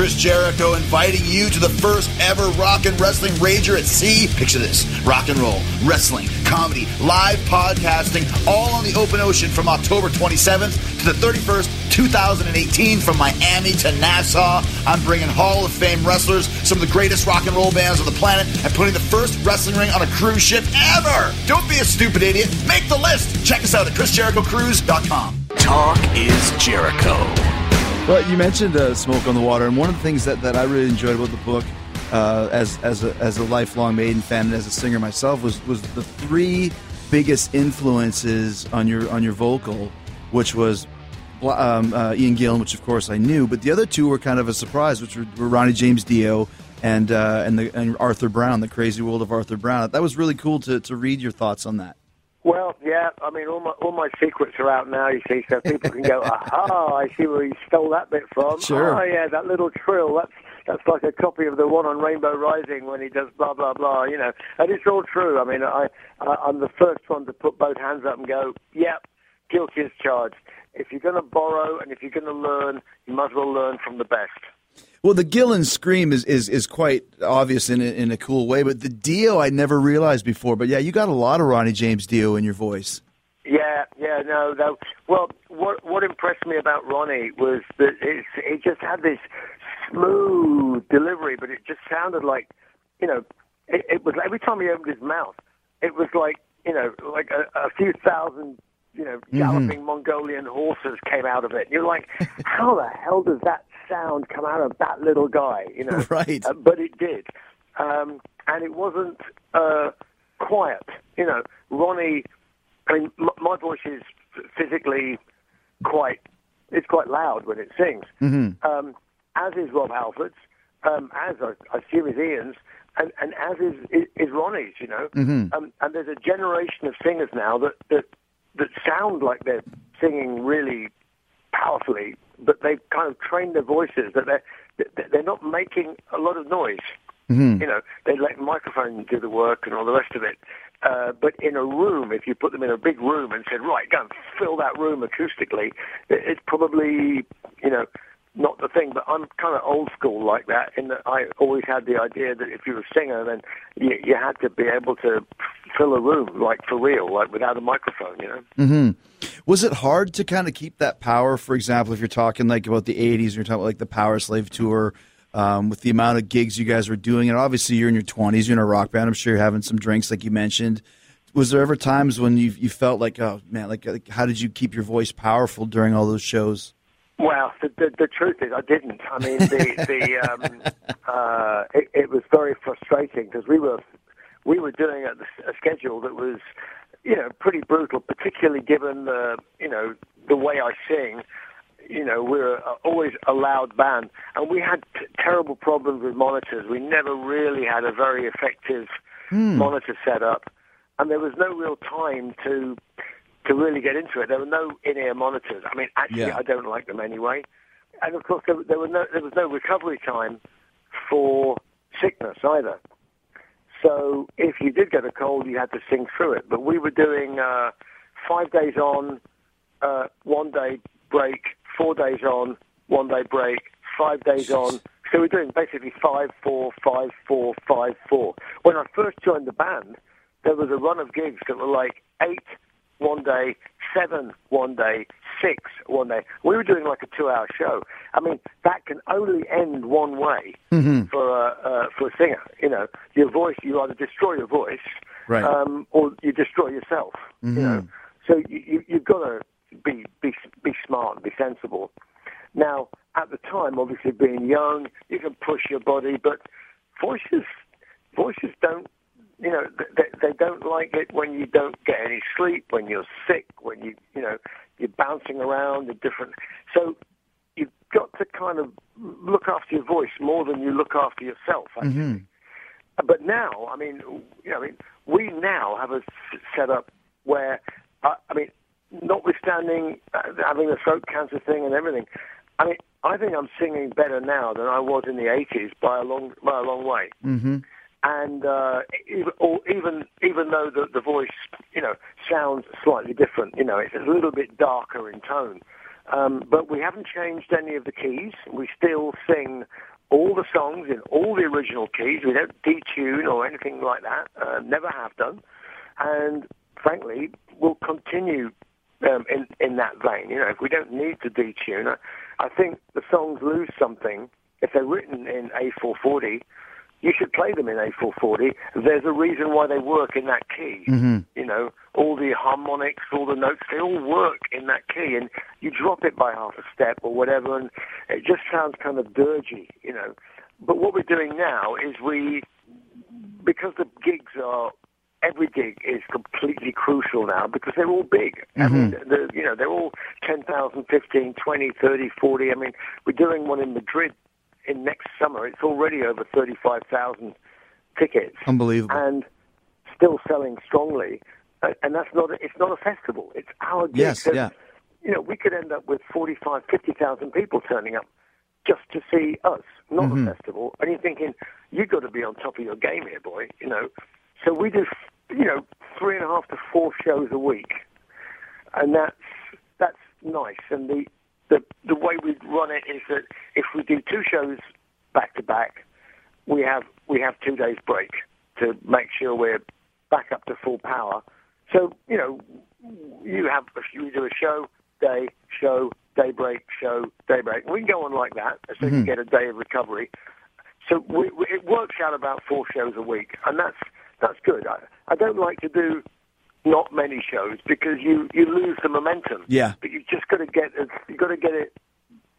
Chris Jericho inviting you to the first ever rock and wrestling rager at sea. Picture this rock and roll, wrestling, comedy, live podcasting, all on the open ocean from October 27th to the 31st, 2018, from Miami to Nassau. I'm bringing Hall of Fame wrestlers, some of the greatest rock and roll bands on the planet, and putting the first wrestling ring on a cruise ship ever. Don't be a stupid idiot. Make the list. Check us out at ChrisJerichoCruise.com. Talk is Jericho. Well, you mentioned uh, Smoke on the Water, and one of the things that, that I really enjoyed about the book, uh, as as a, as a lifelong Maiden fan and as a singer myself, was was the three biggest influences on your on your vocal, which was um, uh, Ian Gillan, which of course I knew, but the other two were kind of a surprise, which were, were Ronnie James Dio and uh, and, the, and Arthur Brown, the Crazy World of Arthur Brown. That was really cool to to read your thoughts on that. Well, yeah, I mean, all my all my secrets are out now. You see, so people can go, aha, I see where you stole that bit from. Sure. Oh, yeah, that little trill. That's that's like a copy of the one on Rainbow Rising when he does blah blah blah. You know, and it's all true. I mean, I, I I'm the first one to put both hands up and go, yep, guilty as charged. If you're going to borrow and if you're going to learn, you might as well learn from the best. Well, the Gillan scream is, is, is quite obvious in a, in a cool way, but the Dio I never realized before. But yeah, you got a lot of Ronnie James Dio in your voice. Yeah, yeah, no, no. Well, what what impressed me about Ronnie was that it's, it just had this smooth delivery, but it just sounded like, you know, it, it was every time he opened his mouth, it was like, you know, like a, a few thousand, you know, galloping mm-hmm. Mongolian horses came out of it. You're like, how the hell does that sound come out of that little guy? You know, right? Uh, but it did, um, and it wasn't uh, quiet. You know, Ronnie. I mean, m- my voice is physically quite. It's quite loud when it sings. Mm-hmm. Um, as is Rob Halford's, um, as I, I assume is Ian's, and, and as is, is, is Ronnie's, you know. Mm-hmm. Um, and there's a generation of singers now that, that, that sound like they're singing really powerfully, but they've kind of trained their voices that they're, they're not making a lot of noise. Mm-hmm. You know, they let the microphone do the work and all the rest of it. Uh, but in a room, if you put them in a big room and said, right, go and fill that room acoustically, it's probably, you know, not the thing, but I'm kind of old school like that in that I always had the idea that if you were a singer, then you, you had to be able to fill a room, like for real, like without a microphone, you know? Mm-hmm. Was it hard to kind of keep that power? For example, if you're talking like about the 80s, you're talking about like the Powerslave tour, um, with the amount of gigs you guys were doing, and obviously you're in your 20s, you're in a rock band. I'm sure you're having some drinks, like you mentioned. Was there ever times when you you felt like, oh man, like, like how did you keep your voice powerful during all those shows? Well, the, the, the truth is, I didn't. I mean, the, the um, uh, it, it was very frustrating because we were we were doing a, a schedule that was, you know, pretty brutal, particularly given the you know the way I sing. You know, we're always a loud band, and we had t- terrible problems with monitors. We never really had a very effective Hmm. monitor setup, and there was no real time to to really get into it. There were no in-ear monitors. I mean, actually, Yeah. I don't like them anyway. And of course, there, there, were no, there was no recovery time for sickness either. So if you did get a cold, you had to sing through it. But we were doing uh, five days on, uh, one day break, four days on, one day break, five days on. So we're doing basically five, four, five, four, five, four. When I first joined the band, there was a run of gigs that were like eight one day, seven one day, six one day. We were doing like a two-hour show. I mean, that can only end one way for a uh, for a singer. You know, your voice. You either destroy your voice, Right. um, or you destroy yourself. You know, so you, you, you've got to be be be smart and be sensible. Now, at the time, obviously being young, you can push your body, but voices voices don't you know, they, they don't like it when you don't get any sleep, when you're sick, when you, you know, you're bouncing around in different. So you've got to kind of look after your voice more than you look after yourself. Actually. But now, I mean, you know, I mean, we now have a setup where, uh, I mean, notwithstanding uh, having the throat cancer thing and everything, I mean, I think I'm singing better now than I was in the 80s by a long, by a long way Mm-hmm. And uh, even, even even though the, the voice, you know, sounds slightly different, you know, it's a little bit darker in tone. Um, but we haven't changed any of the keys. We still sing all the songs in all the original keys. We don't detune or anything like that. Uh, never have done. and frankly, we'll continue um, in in that vein. You know, if we don't need to detune, I, I think the songs lose something if they're written in A440 you should play them in A440. There's a reason why they work in that key. Mm-hmm. You know, all the harmonics, all the notes, they all work in that key. And you drop it by half a step or whatever, and it just sounds kind of dirgy, you know. But what we're doing now is we, because the gigs are every gig is completely crucial now because they're all big. I mean, the, you know, they're all 10,000, 15, 20, 30, 40. I mean, we're doing one in Madrid in next summer. It's already over 35,000 tickets. Unbelievable. And still selling strongly. And that's not, a, it's not a festival. It's our gig. Yes, So, yeah. You know, we could end up with 45, 50,000 people turning up just to see us, not Mm-hmm. a festival. And you're thinking, you've got to be on top of your game here, boy, you know. So we do, you know, three and a half to four shows a week. And that's, that's nice. And the, the, the way we run it is that if we do two shows back to back, we have, we have two days break to make sure we're back up to full power. So, you know, you have, you do a show, day, show, daybreak, show, daybreak. We can go on like that so you mm-hmm. get a day of recovery. So we, we, it works out about four shows a week, and that's that's good. I, I don't like to do not many shows because you you lose the momentum. Yeah. but you've just got to get it. You got to get it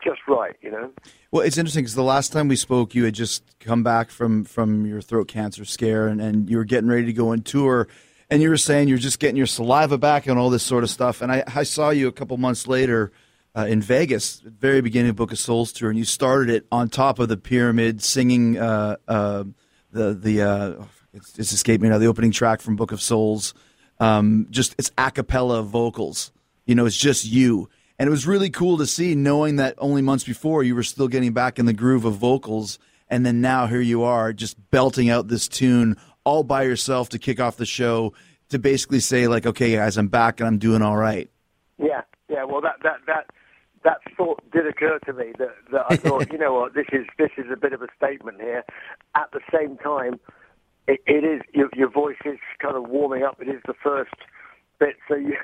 just right. You know. Well, it's interesting because the last time we spoke, you had just come back from from your throat cancer scare, and, and you were getting ready to go on tour, and you were saying you're just getting your saliva back and all this sort of stuff. And I, I saw you a couple months later uh, in Vegas, very beginning of Book of Souls tour, and you started it on top of the pyramid, singing uh, uh, the the uh, it's, it's escaped me now the opening track from Book of Souls. Um, just it's a cappella vocals. You know, it's just you. And it was really cool to see, knowing that only months before you were still getting back in the groove of vocals, and then now here you are, just belting out this tune all by yourself to kick off the show, to basically say like, "Okay, guys, I'm back and I'm doing all right." Yeah, yeah. Well, that that that that thought did occur to me that, that I thought, you know what, this is this is a bit of a statement here. At the same time, it, it is your, your voice is kind of warming up. It is the first bit, so you.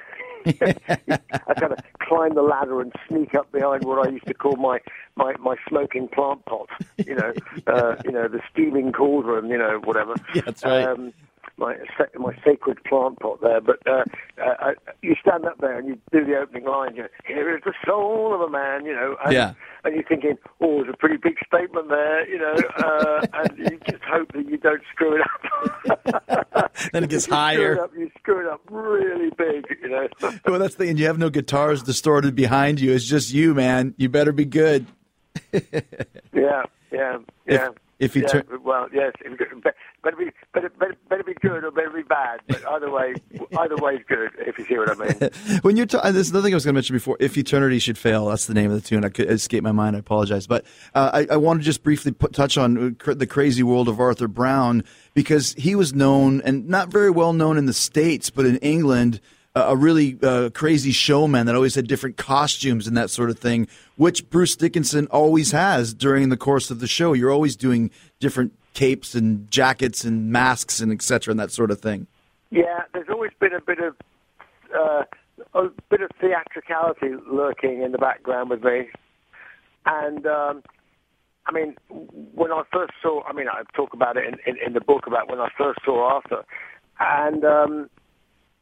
I kind of climb the ladder and sneak up behind what I used to call my my, my smoking plant pot. You know, uh, you know the steaming cauldron. You know, whatever. Yeah, that's right. Um, my my sacred plant pot there, but uh, uh, uh, you stand up there and you do the opening line. You know, here is the soul of a man. You know, and, Yeah. and you're thinking, oh, it's a pretty big statement there. You know, uh, and you just hope that you don't screw it up. Then it gets you Screw higher. it up, you screw it up really big. You know. Well, that's the thing. You have no guitars distorted behind you. It's just you, man. You better be good. Yeah, yeah, yeah. if you yeah, turn- well, yes, if you could- be- better be better, better, better be good or better be bad. But either way, either way is good. If you see what I mean. when you're ta- uh, this another thing I was going to mention before. If eternity should fail, that's the name of the tune. I could escape my mind. I apologize, but uh, I, I want to just briefly put, touch on uh, cr- the crazy world of Arthur Brown because he was known and not very well known in the states, but in England. A really uh, crazy showman that always had different costumes and that sort of thing, which Bruce Dickinson always has during the course of the show. You're always doing different capes and jackets and masks and etc. and that sort of thing. Yeah, there's always been a bit of uh, a bit of theatricality lurking in the background with me, and um, I mean, when I first saw, I mean, I talk about it in, in, in the book about when I first saw Arthur, and um,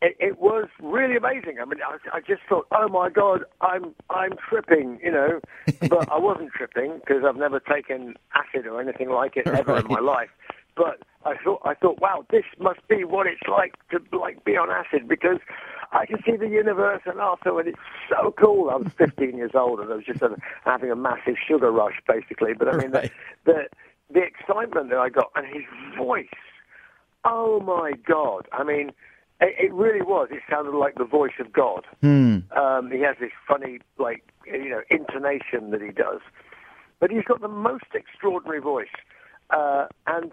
it, it was really amazing. I mean, I, I just thought, oh my god, I'm I'm tripping, you know, but I wasn't tripping because I've never taken acid or anything like it ever in my life. But I thought, I thought, wow, this must be what it's like to like be on acid because I can see the universe and Arthur, and it's so cool. I was 15 years old and I was just uh, having a massive sugar rush, basically. But I mean, Right. the, the the excitement that I got and his voice. Oh my God! I mean, it, it really was. It sounded like the voice of God. Um, he has this funny, like you know, intonation that he does, but he's got the most extraordinary voice. Uh, and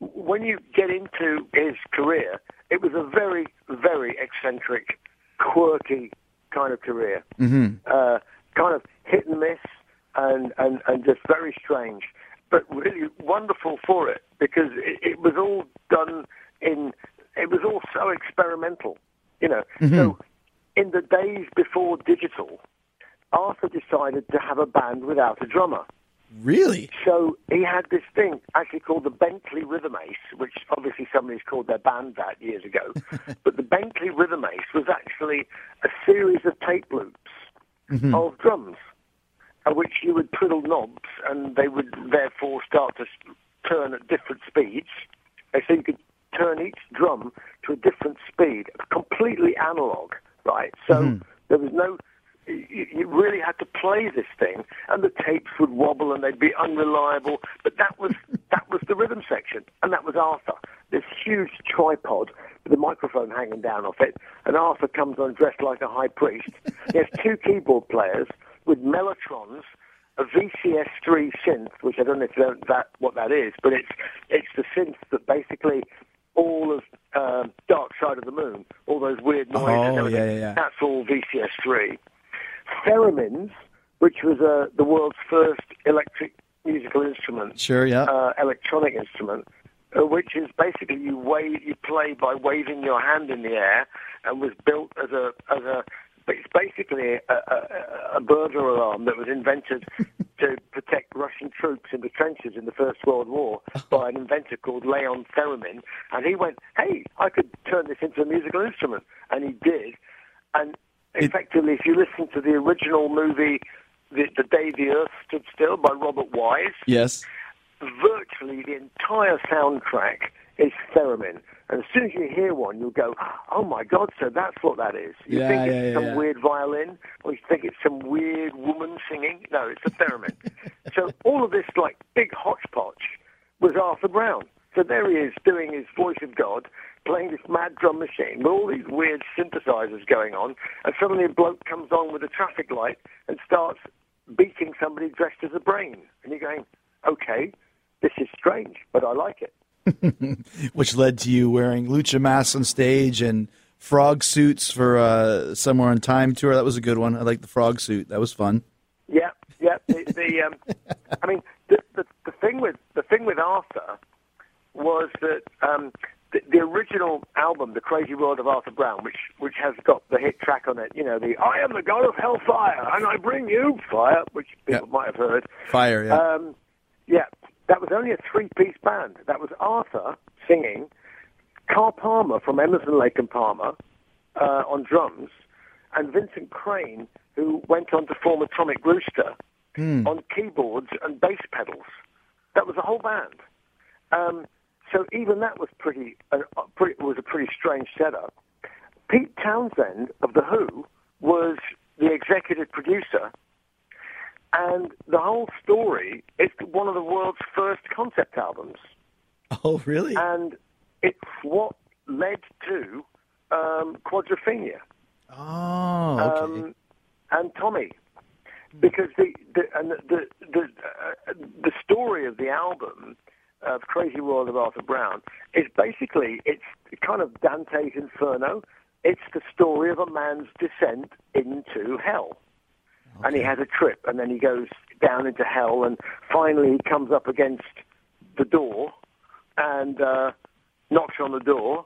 when you get into his career, it was a very, very eccentric, quirky kind of career. Uh, kind of hit and miss, and, and, and just very strange, but really wonderful for it because it, it was all done in it was all so experimental, you know. Mm-hmm. So in the days before digital, Arthur decided to have a band without a drummer. Really? So he had this thing actually called the Bentley Rhythm Ace, which obviously somebody's called their band that years ago. but the Bentley Rhythm Ace was actually a series of tape loops mm-hmm. of drums, at which you would twiddle knobs and they would therefore start to turn at different speeds. So you could turn each drum to a different speed, completely analog, right? So mm-hmm. there was no you, you really had to play this thing, and the tapes would wobble and they'd be unreliable. But that was that was the rhythm section, and that was Arthur. This huge tripod with a microphone hanging down off it, and Arthur comes on dressed like a high priest. He has two keyboard players with mellotrons, a VCS3 synth, which I don't know if you know that what that is, but it's it's the synth that basically all of um, Dark Side of the Moon, all those weird noises, Oh, and everything, yeah, yeah, yeah. that's all VCS3. Theremins, which was uh, the world's first electric musical instrument, Sure, yeah. uh, electronic instrument, uh, which is basically you wave, you play by waving your hand in the air, and was built as a as a. but It's basically a, a, a burglar alarm that was invented to protect Russian troops in the trenches in the First World War by an inventor called Leon Theremin. And he went, "Hey, I could turn this into a musical instrument," and he did. And effectively, if you listen to the original movie, the, the Day the Earth Stood Still by Robert Wise, yes. virtually the entire soundtrack is theremin. And as soon as you hear one, you'll go, oh my God, so that's what that is. You Yeah, think it's yeah, some yeah. weird violin, or you think it's some weird woman singing. No, it's a theremin. so all of this, like, big hodgepodge was Arthur Brown. So there he is doing his voice of God, playing this mad drum machine with all these weird synthesizers going on, and suddenly a bloke comes on with a traffic light and starts beating somebody dressed as a brain. And you're going, okay, this is strange, but I like it. Which led to you wearing lucha masks on stage and frog suits for uh, Somewhere on Time tour. That was a good one. I like the frog suit. That was fun. Yeah, yeah. The, the um, I mean, the, the the thing with the thing with Arthur was that um, the, the original album, The Crazy World of Arthur Brown, which which has got the hit track on it, you know, the I am the God of Hellfire and I bring you fire, which people Yeah. might have heard. Fire, yeah. Um, yeah, that was only a three-piece band. That was Arthur singing, Carl Palmer from Emerson, Lake and Palmer uh, on drums, and Vincent Crane, who went on to form Atomic Rooster on keyboards and bass pedals. That was the whole band. Um, so even that was pretty, uh, pretty was a pretty strange setup. Pete Townshend of the Who was the executive producer, and the whole story is one of the world's first concept albums, oh, really? and it's what led to um, Quadrophenia oh, okay. um, and Tommy, because the the and the the the, uh, the story of the album of Crazy World of Arthur Brown is basically it's kind of Dante's Inferno. It's the story of a man's descent into hell, and he has a trip, and then he goes down into hell, and finally he comes up against the door, and uh, knocks on the door,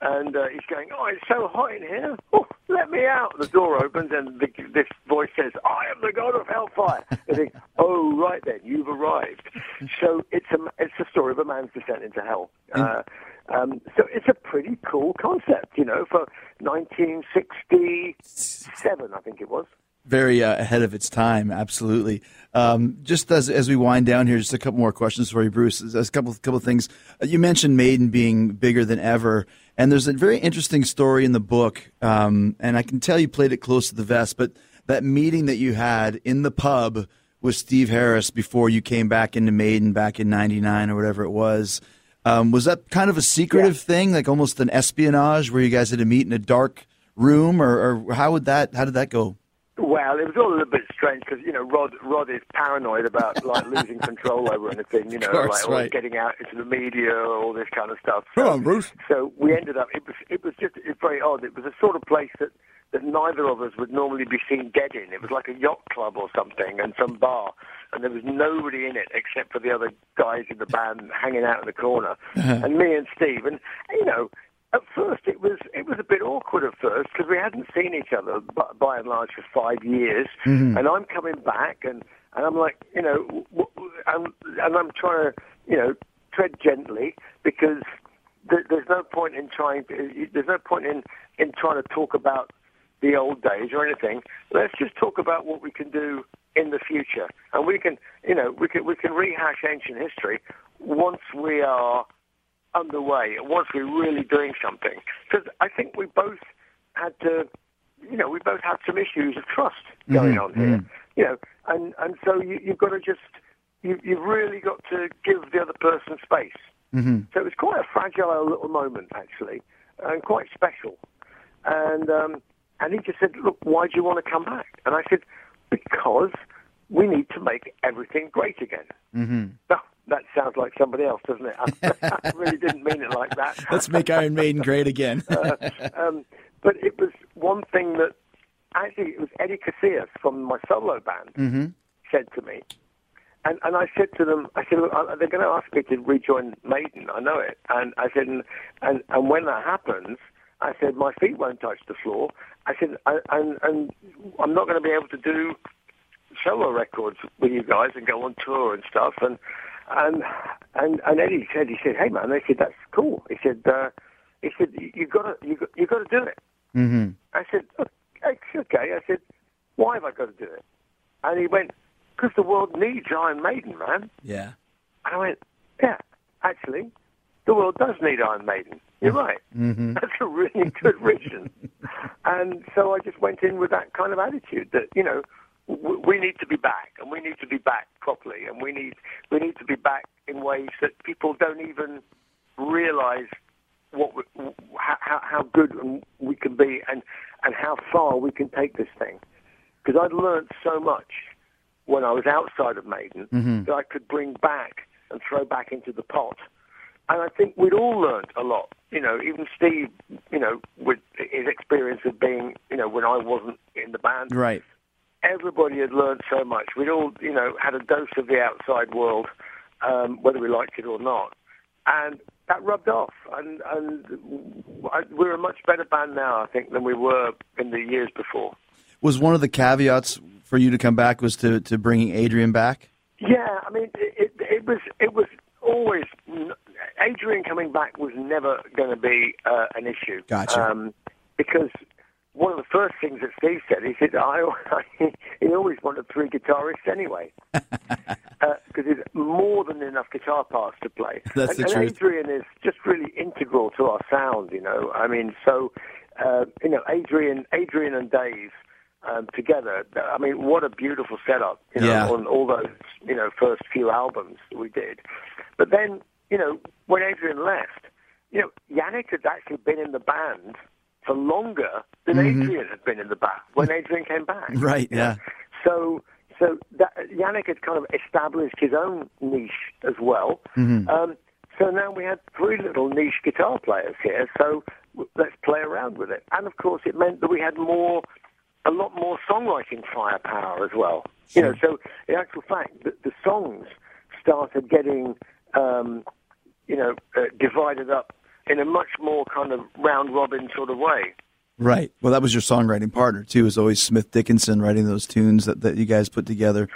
and uh, he's going, "Oh, it's so hot in here! Oh, let me out!" The door opens, and the, this voice says, "I am the god of hellfire." And think, "Oh, right then, you've arrived." So it's a it's the story of a man's descent into hell. Uh, um, so it's a pretty cool concept, you know, for 1967, I think it was. Very uh, ahead of its time. Absolutely. Um, just as as we wind down here, just a couple more questions for you, Bruce. There's a couple couple of things. Uh, You mentioned Maiden being bigger than ever, and there's a very interesting story in the book. Um, and I can tell you played it close to the vest, but that meeting that you had in the pub with Steve Harris before you came back into Maiden back in '99 or whatever it was. Um, was that kind of a secretive thing, like almost an espionage, where you guys had to meet in a dark room, or, or how would that? How did that go? It was all a little bit strange because you know Rod Rod is paranoid about like losing control over anything, you know, course, like right. getting out into the media, all this kind of stuff. Come So- on, Bruce. So we ended up. It was it was just it's very odd. It was a sort of place that that neither of us would normally be seen dead in. It was like a yacht club or something, and some bar, and there was nobody in it except for the other guys in the band hanging out in the corner, uh-huh. and me and Steve, and you know. At first it was it was a bit awkward at first because we hadn't seen each other by, by and large for five years, mm-hmm. and I'm coming back and and I'm like you know w- w- I'm, and I'm trying to you know tread gently because th- there's no point in trying there's no point in in trying to talk about the old days or anything. Let's just talk about what we can do in the future, and we can you know we can we can rehash ancient history once we are underway and once we're really doing something. Because I think we both had to, you know, we both had some issues of trust going on here. You know, and and so you, you've got to just you you've really got to give the other person space. Mm-hmm. So it was quite a fragile little moment actually, and quite special. And um, and he just said, "Look, why do you want to come back?" And I said, "Because we need to make everything great again." Mm-hmm. That sounds like somebody else, doesn't it? I really didn't mean it like that. Let's make Iron Maiden great again. um, but it was one thing that actually it was Eddie Casillas from my solo band said to me, and and I said to them, I said, uh, they're going to ask me to rejoin Maiden. I know it, and I said, and and, and when that happens. I said my feet won't touch the floor. I said, I, and and I'm not going to be able to do solo records with you guys and go on tour and stuff. And and and and Eddie said, he said, hey man, they said that's cool. He said, uh, he said you got to you got, you got to do it. Mm-hmm. I said, okay, okay. I said, why have I got to do it? And he went, because the world needs Iron Maiden, man. yeah. And I went, yeah, actually, the world does need Iron Maiden. You're right. That's a really good reason. and so I just went in with that kind of attitude that, you know, we need to be back and we need to be back properly and we need, we need to be back in ways that people don't even realize what we, how, how good we can be and, and how far we can take this thing. Because I'd learned so much when I was outside of Maiden mm-hmm. that I could bring back and throw back into the pot. And I think we'd all learned a lot. You know, even Steve, you know, with his experience of being, you know, when I wasn't in the band, Right. Everybody had learned so much. We'd all, you know, had a dose of the outside world, um, whether we liked it or not, and that rubbed off. And and I, we're a much better band now, I think, than we were in the years before. Was one of the caveats for you to come back was to, to bringing Adrian back? Yeah, I mean, it, it, it was it was always Adrian coming back was never going to be uh, an issue. Gotcha. Um, because one of the first things that Steve said, he said, I, he always wanted three guitarists anyway, because there's more than enough guitar parts to play. That's and, the and truth. Adrian is just really integral to our sound, you know. I mean, so uh, you know, Adrian, Adrian and Dave. Um, together, I mean, what a beautiful setup, you know, Yeah. on all those, you know, first few albums we did. But then, you know, when Adrian left, you know, Yannick had actually been in the band for longer than Adrian had been in the band when Adrian came back. Mm-hmm. Right, yeah. So, so that, Yannick had kind of established his own niche as well. Mm-hmm. Um, so now we had three little niche guitar players here. So let's play around with it. And of course, it meant that we had more, a lot more songwriting firepower as well. You know, so the actual fact, that the songs started getting, um, you know, uh, divided up in a much more kind of round robin sort of way. Right. Well, that was your songwriting partner too. Was always Smith Dickinson writing those tunes that, that you guys put together.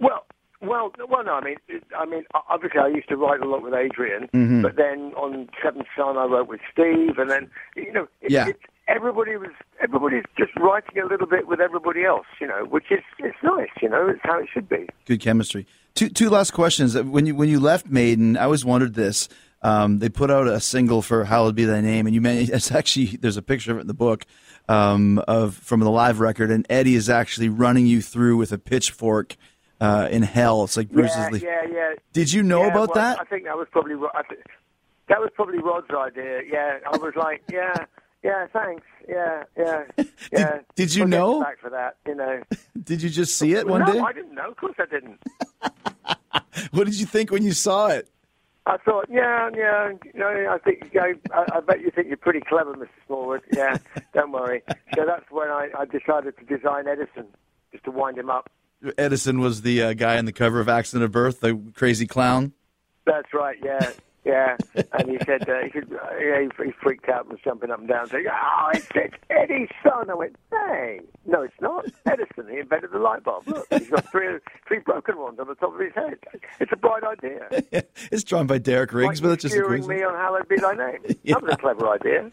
Well, well, well. No, I mean, I mean, obviously, I used to write a lot with Adrian, Mm-hmm. but then on Seventh Son, I wrote with Steve, and then you know, it, Yeah. it, everybody was everybody's just writing a little bit with everybody else, you know, which is it's nice, you know, it's how it should be. Good chemistry. Two two last questions. When you when you left Maiden, I always wondered this. Um, they put out a single for "Hallowed Be Thy Name," and you man, it's actually there's a picture of it in the book um, of from the live record, and Eddie is actually running you through with a pitchfork uh, in hell. It's like Bruce's. yeah, lead. yeah, yeah. Did you know Yeah, about well, that? I think that was probably thi- that was probably Rod's idea. Yeah, I was like, yeah, yeah, thanks, yeah, yeah, yeah. did you We'll know? back for that? You know. Did you just see it one no, day? I didn't know. Of course, I didn't. What did you think when you saw it? I thought, yeah, yeah, you know, I think, you know, I, I bet you think you're pretty clever, Mr. Smallwood. Yeah, don't worry. So that's when I, I decided to design Edison, just to wind him up. Edison was the uh, guy on the cover of Accident of Birth, the crazy clown. That's right, yeah. Yeah, and he said, uh, he said, uh, yeah, he, he freaked out and was jumping up and down, saying, "Oh, it's, it's Eddie's son." I went, "Hey, no, it's not. Edison. He invented the light bulb. Look, he's got three three broken ones on the top of his head. It's a bright idea." it's drawn by Derek Riggs, like but it's just a me on hallowed be thy name. Yeah. That was a clever idea.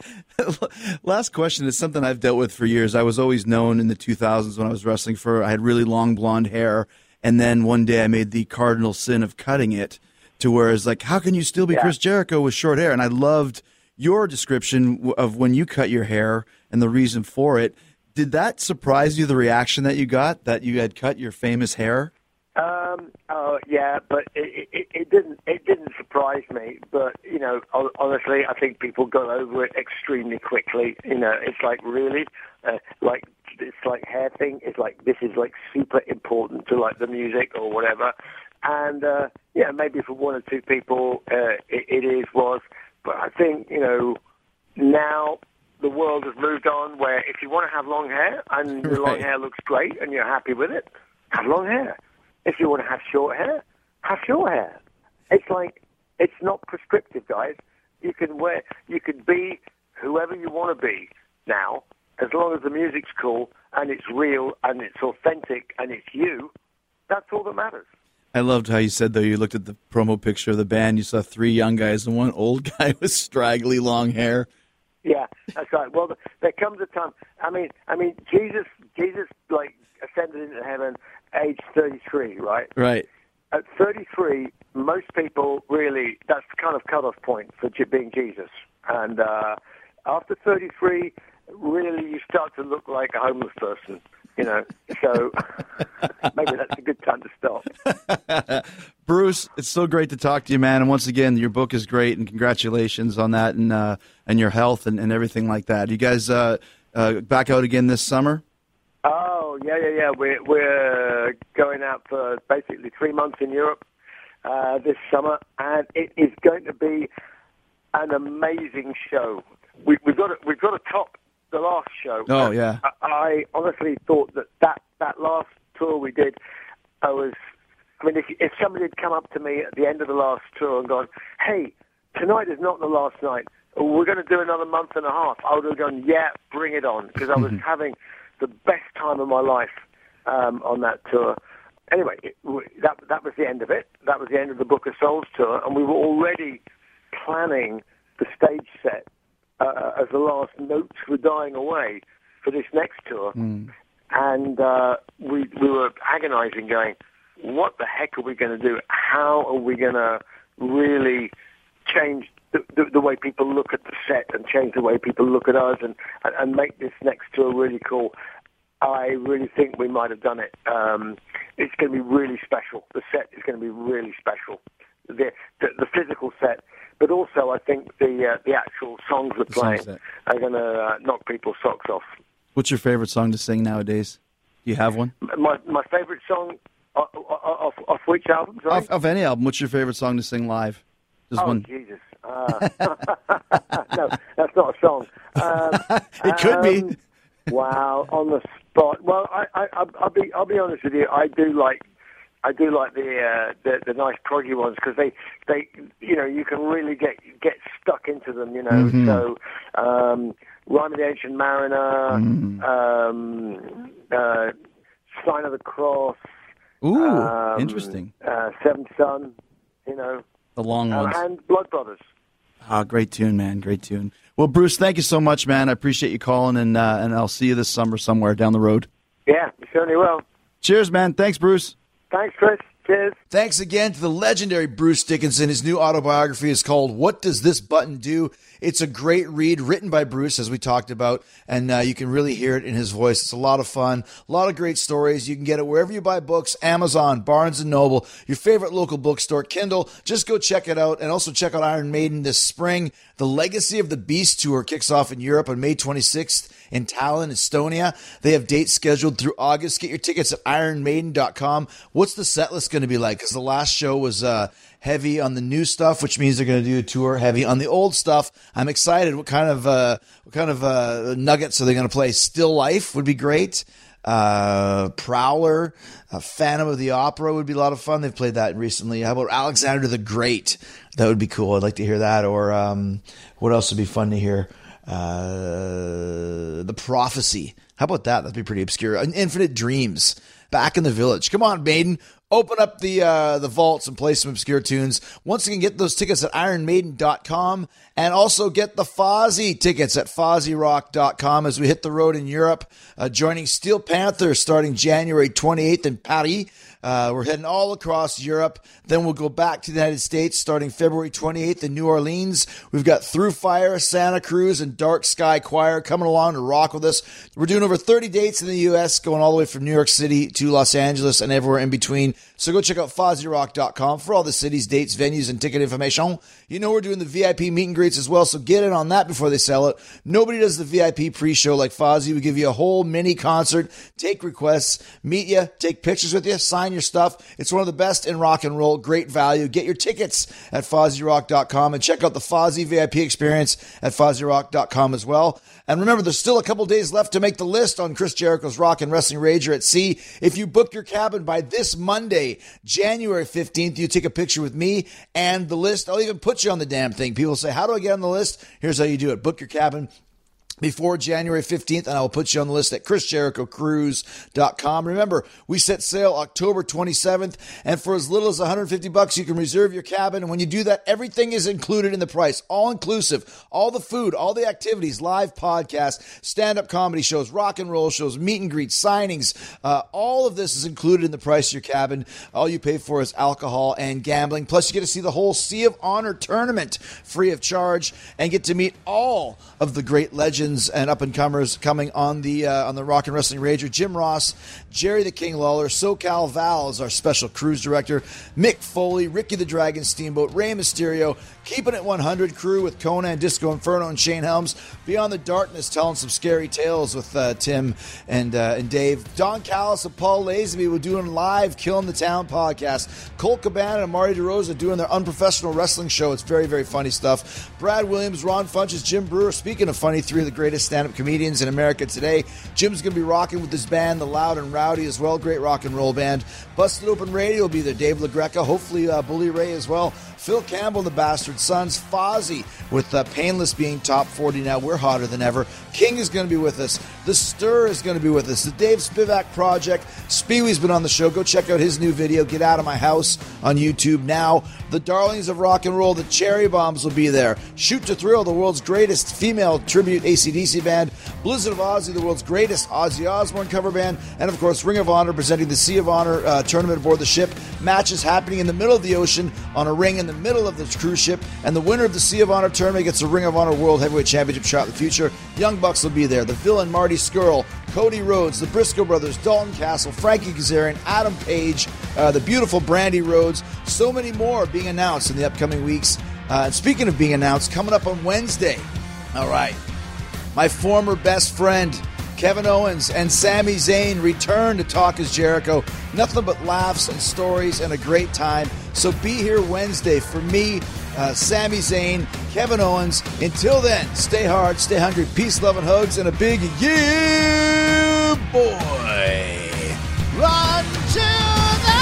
Last question is something I've dealt with for years. I was always known in the 2000s when I was wrestling for I had really long blonde hair, and then one day I made the cardinal sin of cutting it to where it's like, how can you still be Yeah. Chris Jericho with short hair? And I loved your description of when you cut your hair and the reason for it. Did that surprise you? The reaction that you got that you had cut your famous hair? Um, oh yeah, but it, it, it didn't it didn't surprise me. But you know, honestly, I think people got over it extremely quickly. You know, it's like really, uh, like it's like hair thing. It's like this is like super important to like the music or whatever. And uh, yeah, maybe for one or two people, uh, it, it is was. But I think you know now the world has moved on where if you want to have long hair and your long hair looks great and you're happy with it, have long hair. If you want to have short hair, have short hair. It's like it's not prescriptive, guys. You can wear, you can be whoever you want to be now, as long as the music's cool and it's real and it's authentic and it's you. That's all that matters. I loved how you said though you looked at the promo picture of the band, you saw three young guys and one old guy with straggly long hair. Yeah, that's right. Well, there comes a time. I mean, I mean, Jesus, Jesus, like ascended into heaven, age thirty-three, right? Right. At thirty-three, most people really that's the kind of cutoff point for being Jesus. And uh, after thirty-three, really, you start to look like a homeless person. You know, so maybe that's a good time to stop. Bruce, it's so great to talk to you, man. And once again, your book is great, and congratulations on that, and uh, and your health and, and everything like that. You guys uh, uh, back out again this summer? Oh yeah, yeah, yeah. We're we're going out for basically three months in Europe uh, this summer, and it is going to be an amazing show. We, we've got to, we've got to top the last show. Oh, yeah. I, I honestly thought that that that last tour we did, I was. I mean, if if somebody had come up to me at the end of the last tour and gone, "Hey, tonight is not the last night. We're going to do another month and a half," I would have gone, "Yeah, bring it on," because I was having the best time of my life um, on that tour. Anyway, it, that that was the end of it. That was the end of the Book of Souls tour, and we were already planning the stage set uh, as the last notes were dying away for this next tour. And uh, we we were agonizing, going, "What the heck are we going to do? How are we going to really change the, the, the way people look at the set and change the way people look at us and, and, and make this next tour really cool?" I really think we might have done it. Um, it's going to be really special. The set is going to be really special. The, the, the physical set, but also I think the uh, the actual songs we're playing set. are going to uh, knock people's socks off. What's your favorite song to sing nowadays? Do you have one? My my favorite song off, off, off which album? Sorry? Of, of any album, what's your favorite song to sing live? Just oh one. Jesus! Uh, no, that's not a song. Um, It could be. um, Wow, on the spot. Well, I, I, I'll be, I'll be honest with you. I do like, I do like the, uh, the, the nice proggy ones because they, they, you know, you can really get, get stuck into them. You know, Mm-hmm. so, um, Rhyme of the Ancient Mariner, Mm-hmm. um, uh, Sign of the Cross, Ooh, um, interesting. uh, Seventh Son, you know, The long uh, ones. and Blood Brothers. Ah, great tune, man. Great tune. Well, Bruce, thank you so much, man. I appreciate you calling, and uh, and I'll see you this summer somewhere down the road. Yeah, you certainly will. Cheers, man. Thanks, Bruce. Thanks, Chris. Cheers. Thanks again to the legendary Bruce Dickinson. His new autobiography is called What Does This Button Do? It's a great read written by Bruce, as we talked about, and uh, you can really hear it in his voice. It's a lot of fun, a lot of great stories. You can get it wherever you buy books Amazon, Barnes and Noble, your favorite local bookstore, Kindle. Just go check it out. And also check out Iron Maiden this spring. The Legacy of the Beast tour kicks off in Europe on May 26th in Tallinn, Estonia. They have dates scheduled through August. Get your tickets at ironmaiden.com. What's the set list going to be like? Because the last show was uh, heavy on the new stuff, which means they're going to do a tour heavy on the old stuff. I'm excited. What kind of uh, what kind of uh, nuggets are they going to play? Still Life would be great. uh, Prowler, uh, Phantom of the Opera would be a lot of fun. They've played that recently. How about Alexander the Great? That would be cool. I'd like to hear that. Or um, what else would be fun to hear? Uh, the Prophecy. How about that? That'd be pretty obscure. Infinite Dreams. Back in the Village. Come on, Maiden open up the uh, the vaults and play some obscure tunes. Once again, get those tickets at ironmaiden.com and also get the Fozzy tickets at FozzyRock.com as we hit the road in Europe, uh, joining Steel Panther starting January 28th in Paris. Uh, we're heading all across Europe. Then we'll go back to the United States starting February 28th in New Orleans. We've got Through Fire, Santa Cruz, and Dark Sky Choir coming along to rock with us. We're doing over 30 dates in the U.S., going all the way from New York City to Los Angeles and everywhere in between. So go check out FozzyRock.com for all the cities, dates, venues, and ticket information. You know we're doing the VIP meet and greets as well, so get in on that before they sell it. Nobody does the VIP pre-show like Fozzy. We give you a whole mini concert, take requests, meet you, take pictures with you, sign your stuff. It's one of the best in rock and roll. Great value. Get your tickets at FozzyRock.com and check out the Fozzy VIP experience at FozzyRock.com as well. And remember, there's still a couple days left to make the list on Chris Jericho's Rock and Wrestling Rager at Sea. If you book your cabin by this Monday, January 15th, you take a picture with me and the list. I'll even put you on the damn thing. People say, How do I get on the list? Here's how you do it book your cabin before January 15th, and I will put you on the list at chrisjerichocruise.com. Remember, we set sail October 27th, and for as little as 150 bucks, you can reserve your cabin. And when you do that, everything is included in the price, all inclusive, all the food, all the activities, live podcasts, stand-up comedy shows, rock and roll shows, meet and greets, signings. Uh, all of this is included in the price of your cabin. All you pay for is alcohol and gambling. Plus, you get to see the whole Sea of Honor tournament free of charge and get to meet all of the great legends legends and up and comers coming on the uh, on the Rock and Wrestling Rager. Jim Ross, Jerry the King Lawler, SoCal Val is our special cruise director. Mick Foley, Ricky the Dragon Steamboat, Rey Mysterio, keeping it 100 crew with Konnan, Disco Inferno, and Shane Helms. Beyond the Darkness, telling some scary tales with uh, Tim and uh, and Dave. Don Callis and Paul Lazenby were doing live Killing the Town podcast. Colt Cabana and Marty DeRosa doing their unprofessional wrestling show. It's very very funny stuff. Brad Williams, Ron Funches, Jim Breuer. Speaking of funny, three of the greatest stand up comedians in America today. Jim's going to be rocking with his band, The Loud and Rowdy, as well. Great rock and roll band. Busted Open Radio will be there. Dave LaGreca, hopefully uh, Bully Ray as well. Phil Campbell, the Bastard Sons, Fozzy, with uh, Painless being top 40 now. We're hotter than ever. King is going to be with us. The Stir is going to be with us. The Dave Spivak Project. Speewy's been on the show. Go check out his new video, Get Out of My House, on YouTube now. The Darlings of Rock and Roll, the Cherry Bombs will be there. Shoot to Thrill, the world's greatest female tribute ACDC band. Blizzard of Ozzy, the world's greatest Ozzy Osbourne cover band. And of course, Ring of Honor presenting the Sea of Honor uh, tournament aboard the ship. Matches happening in the middle of the ocean on a ring in the middle of the cruise ship. And the winner of the Sea of Honor tournament gets a Ring of Honor World Heavyweight Championship shot in the future. Young Bucks will be there. The villain Marty Scurll, Cody Rhodes, the Briscoe brothers, Dalton Castle, Frankie Kazarian, Adam Page, uh, the beautiful Brandi Rhodes, so many more being announced in the upcoming weeks. Uh, and speaking of being announced, coming up on Wednesday, all right, my former best friend, Kevin Owens and Sami Zayn return to Talk is Jericho. Nothing but laughs and stories and a great time. So be here Wednesday for me, uh, Sami Zayn, Kevin Owens. Until then, stay hard, stay hungry, peace, love, and hugs, and a big yeah, boy. Run, Jericho!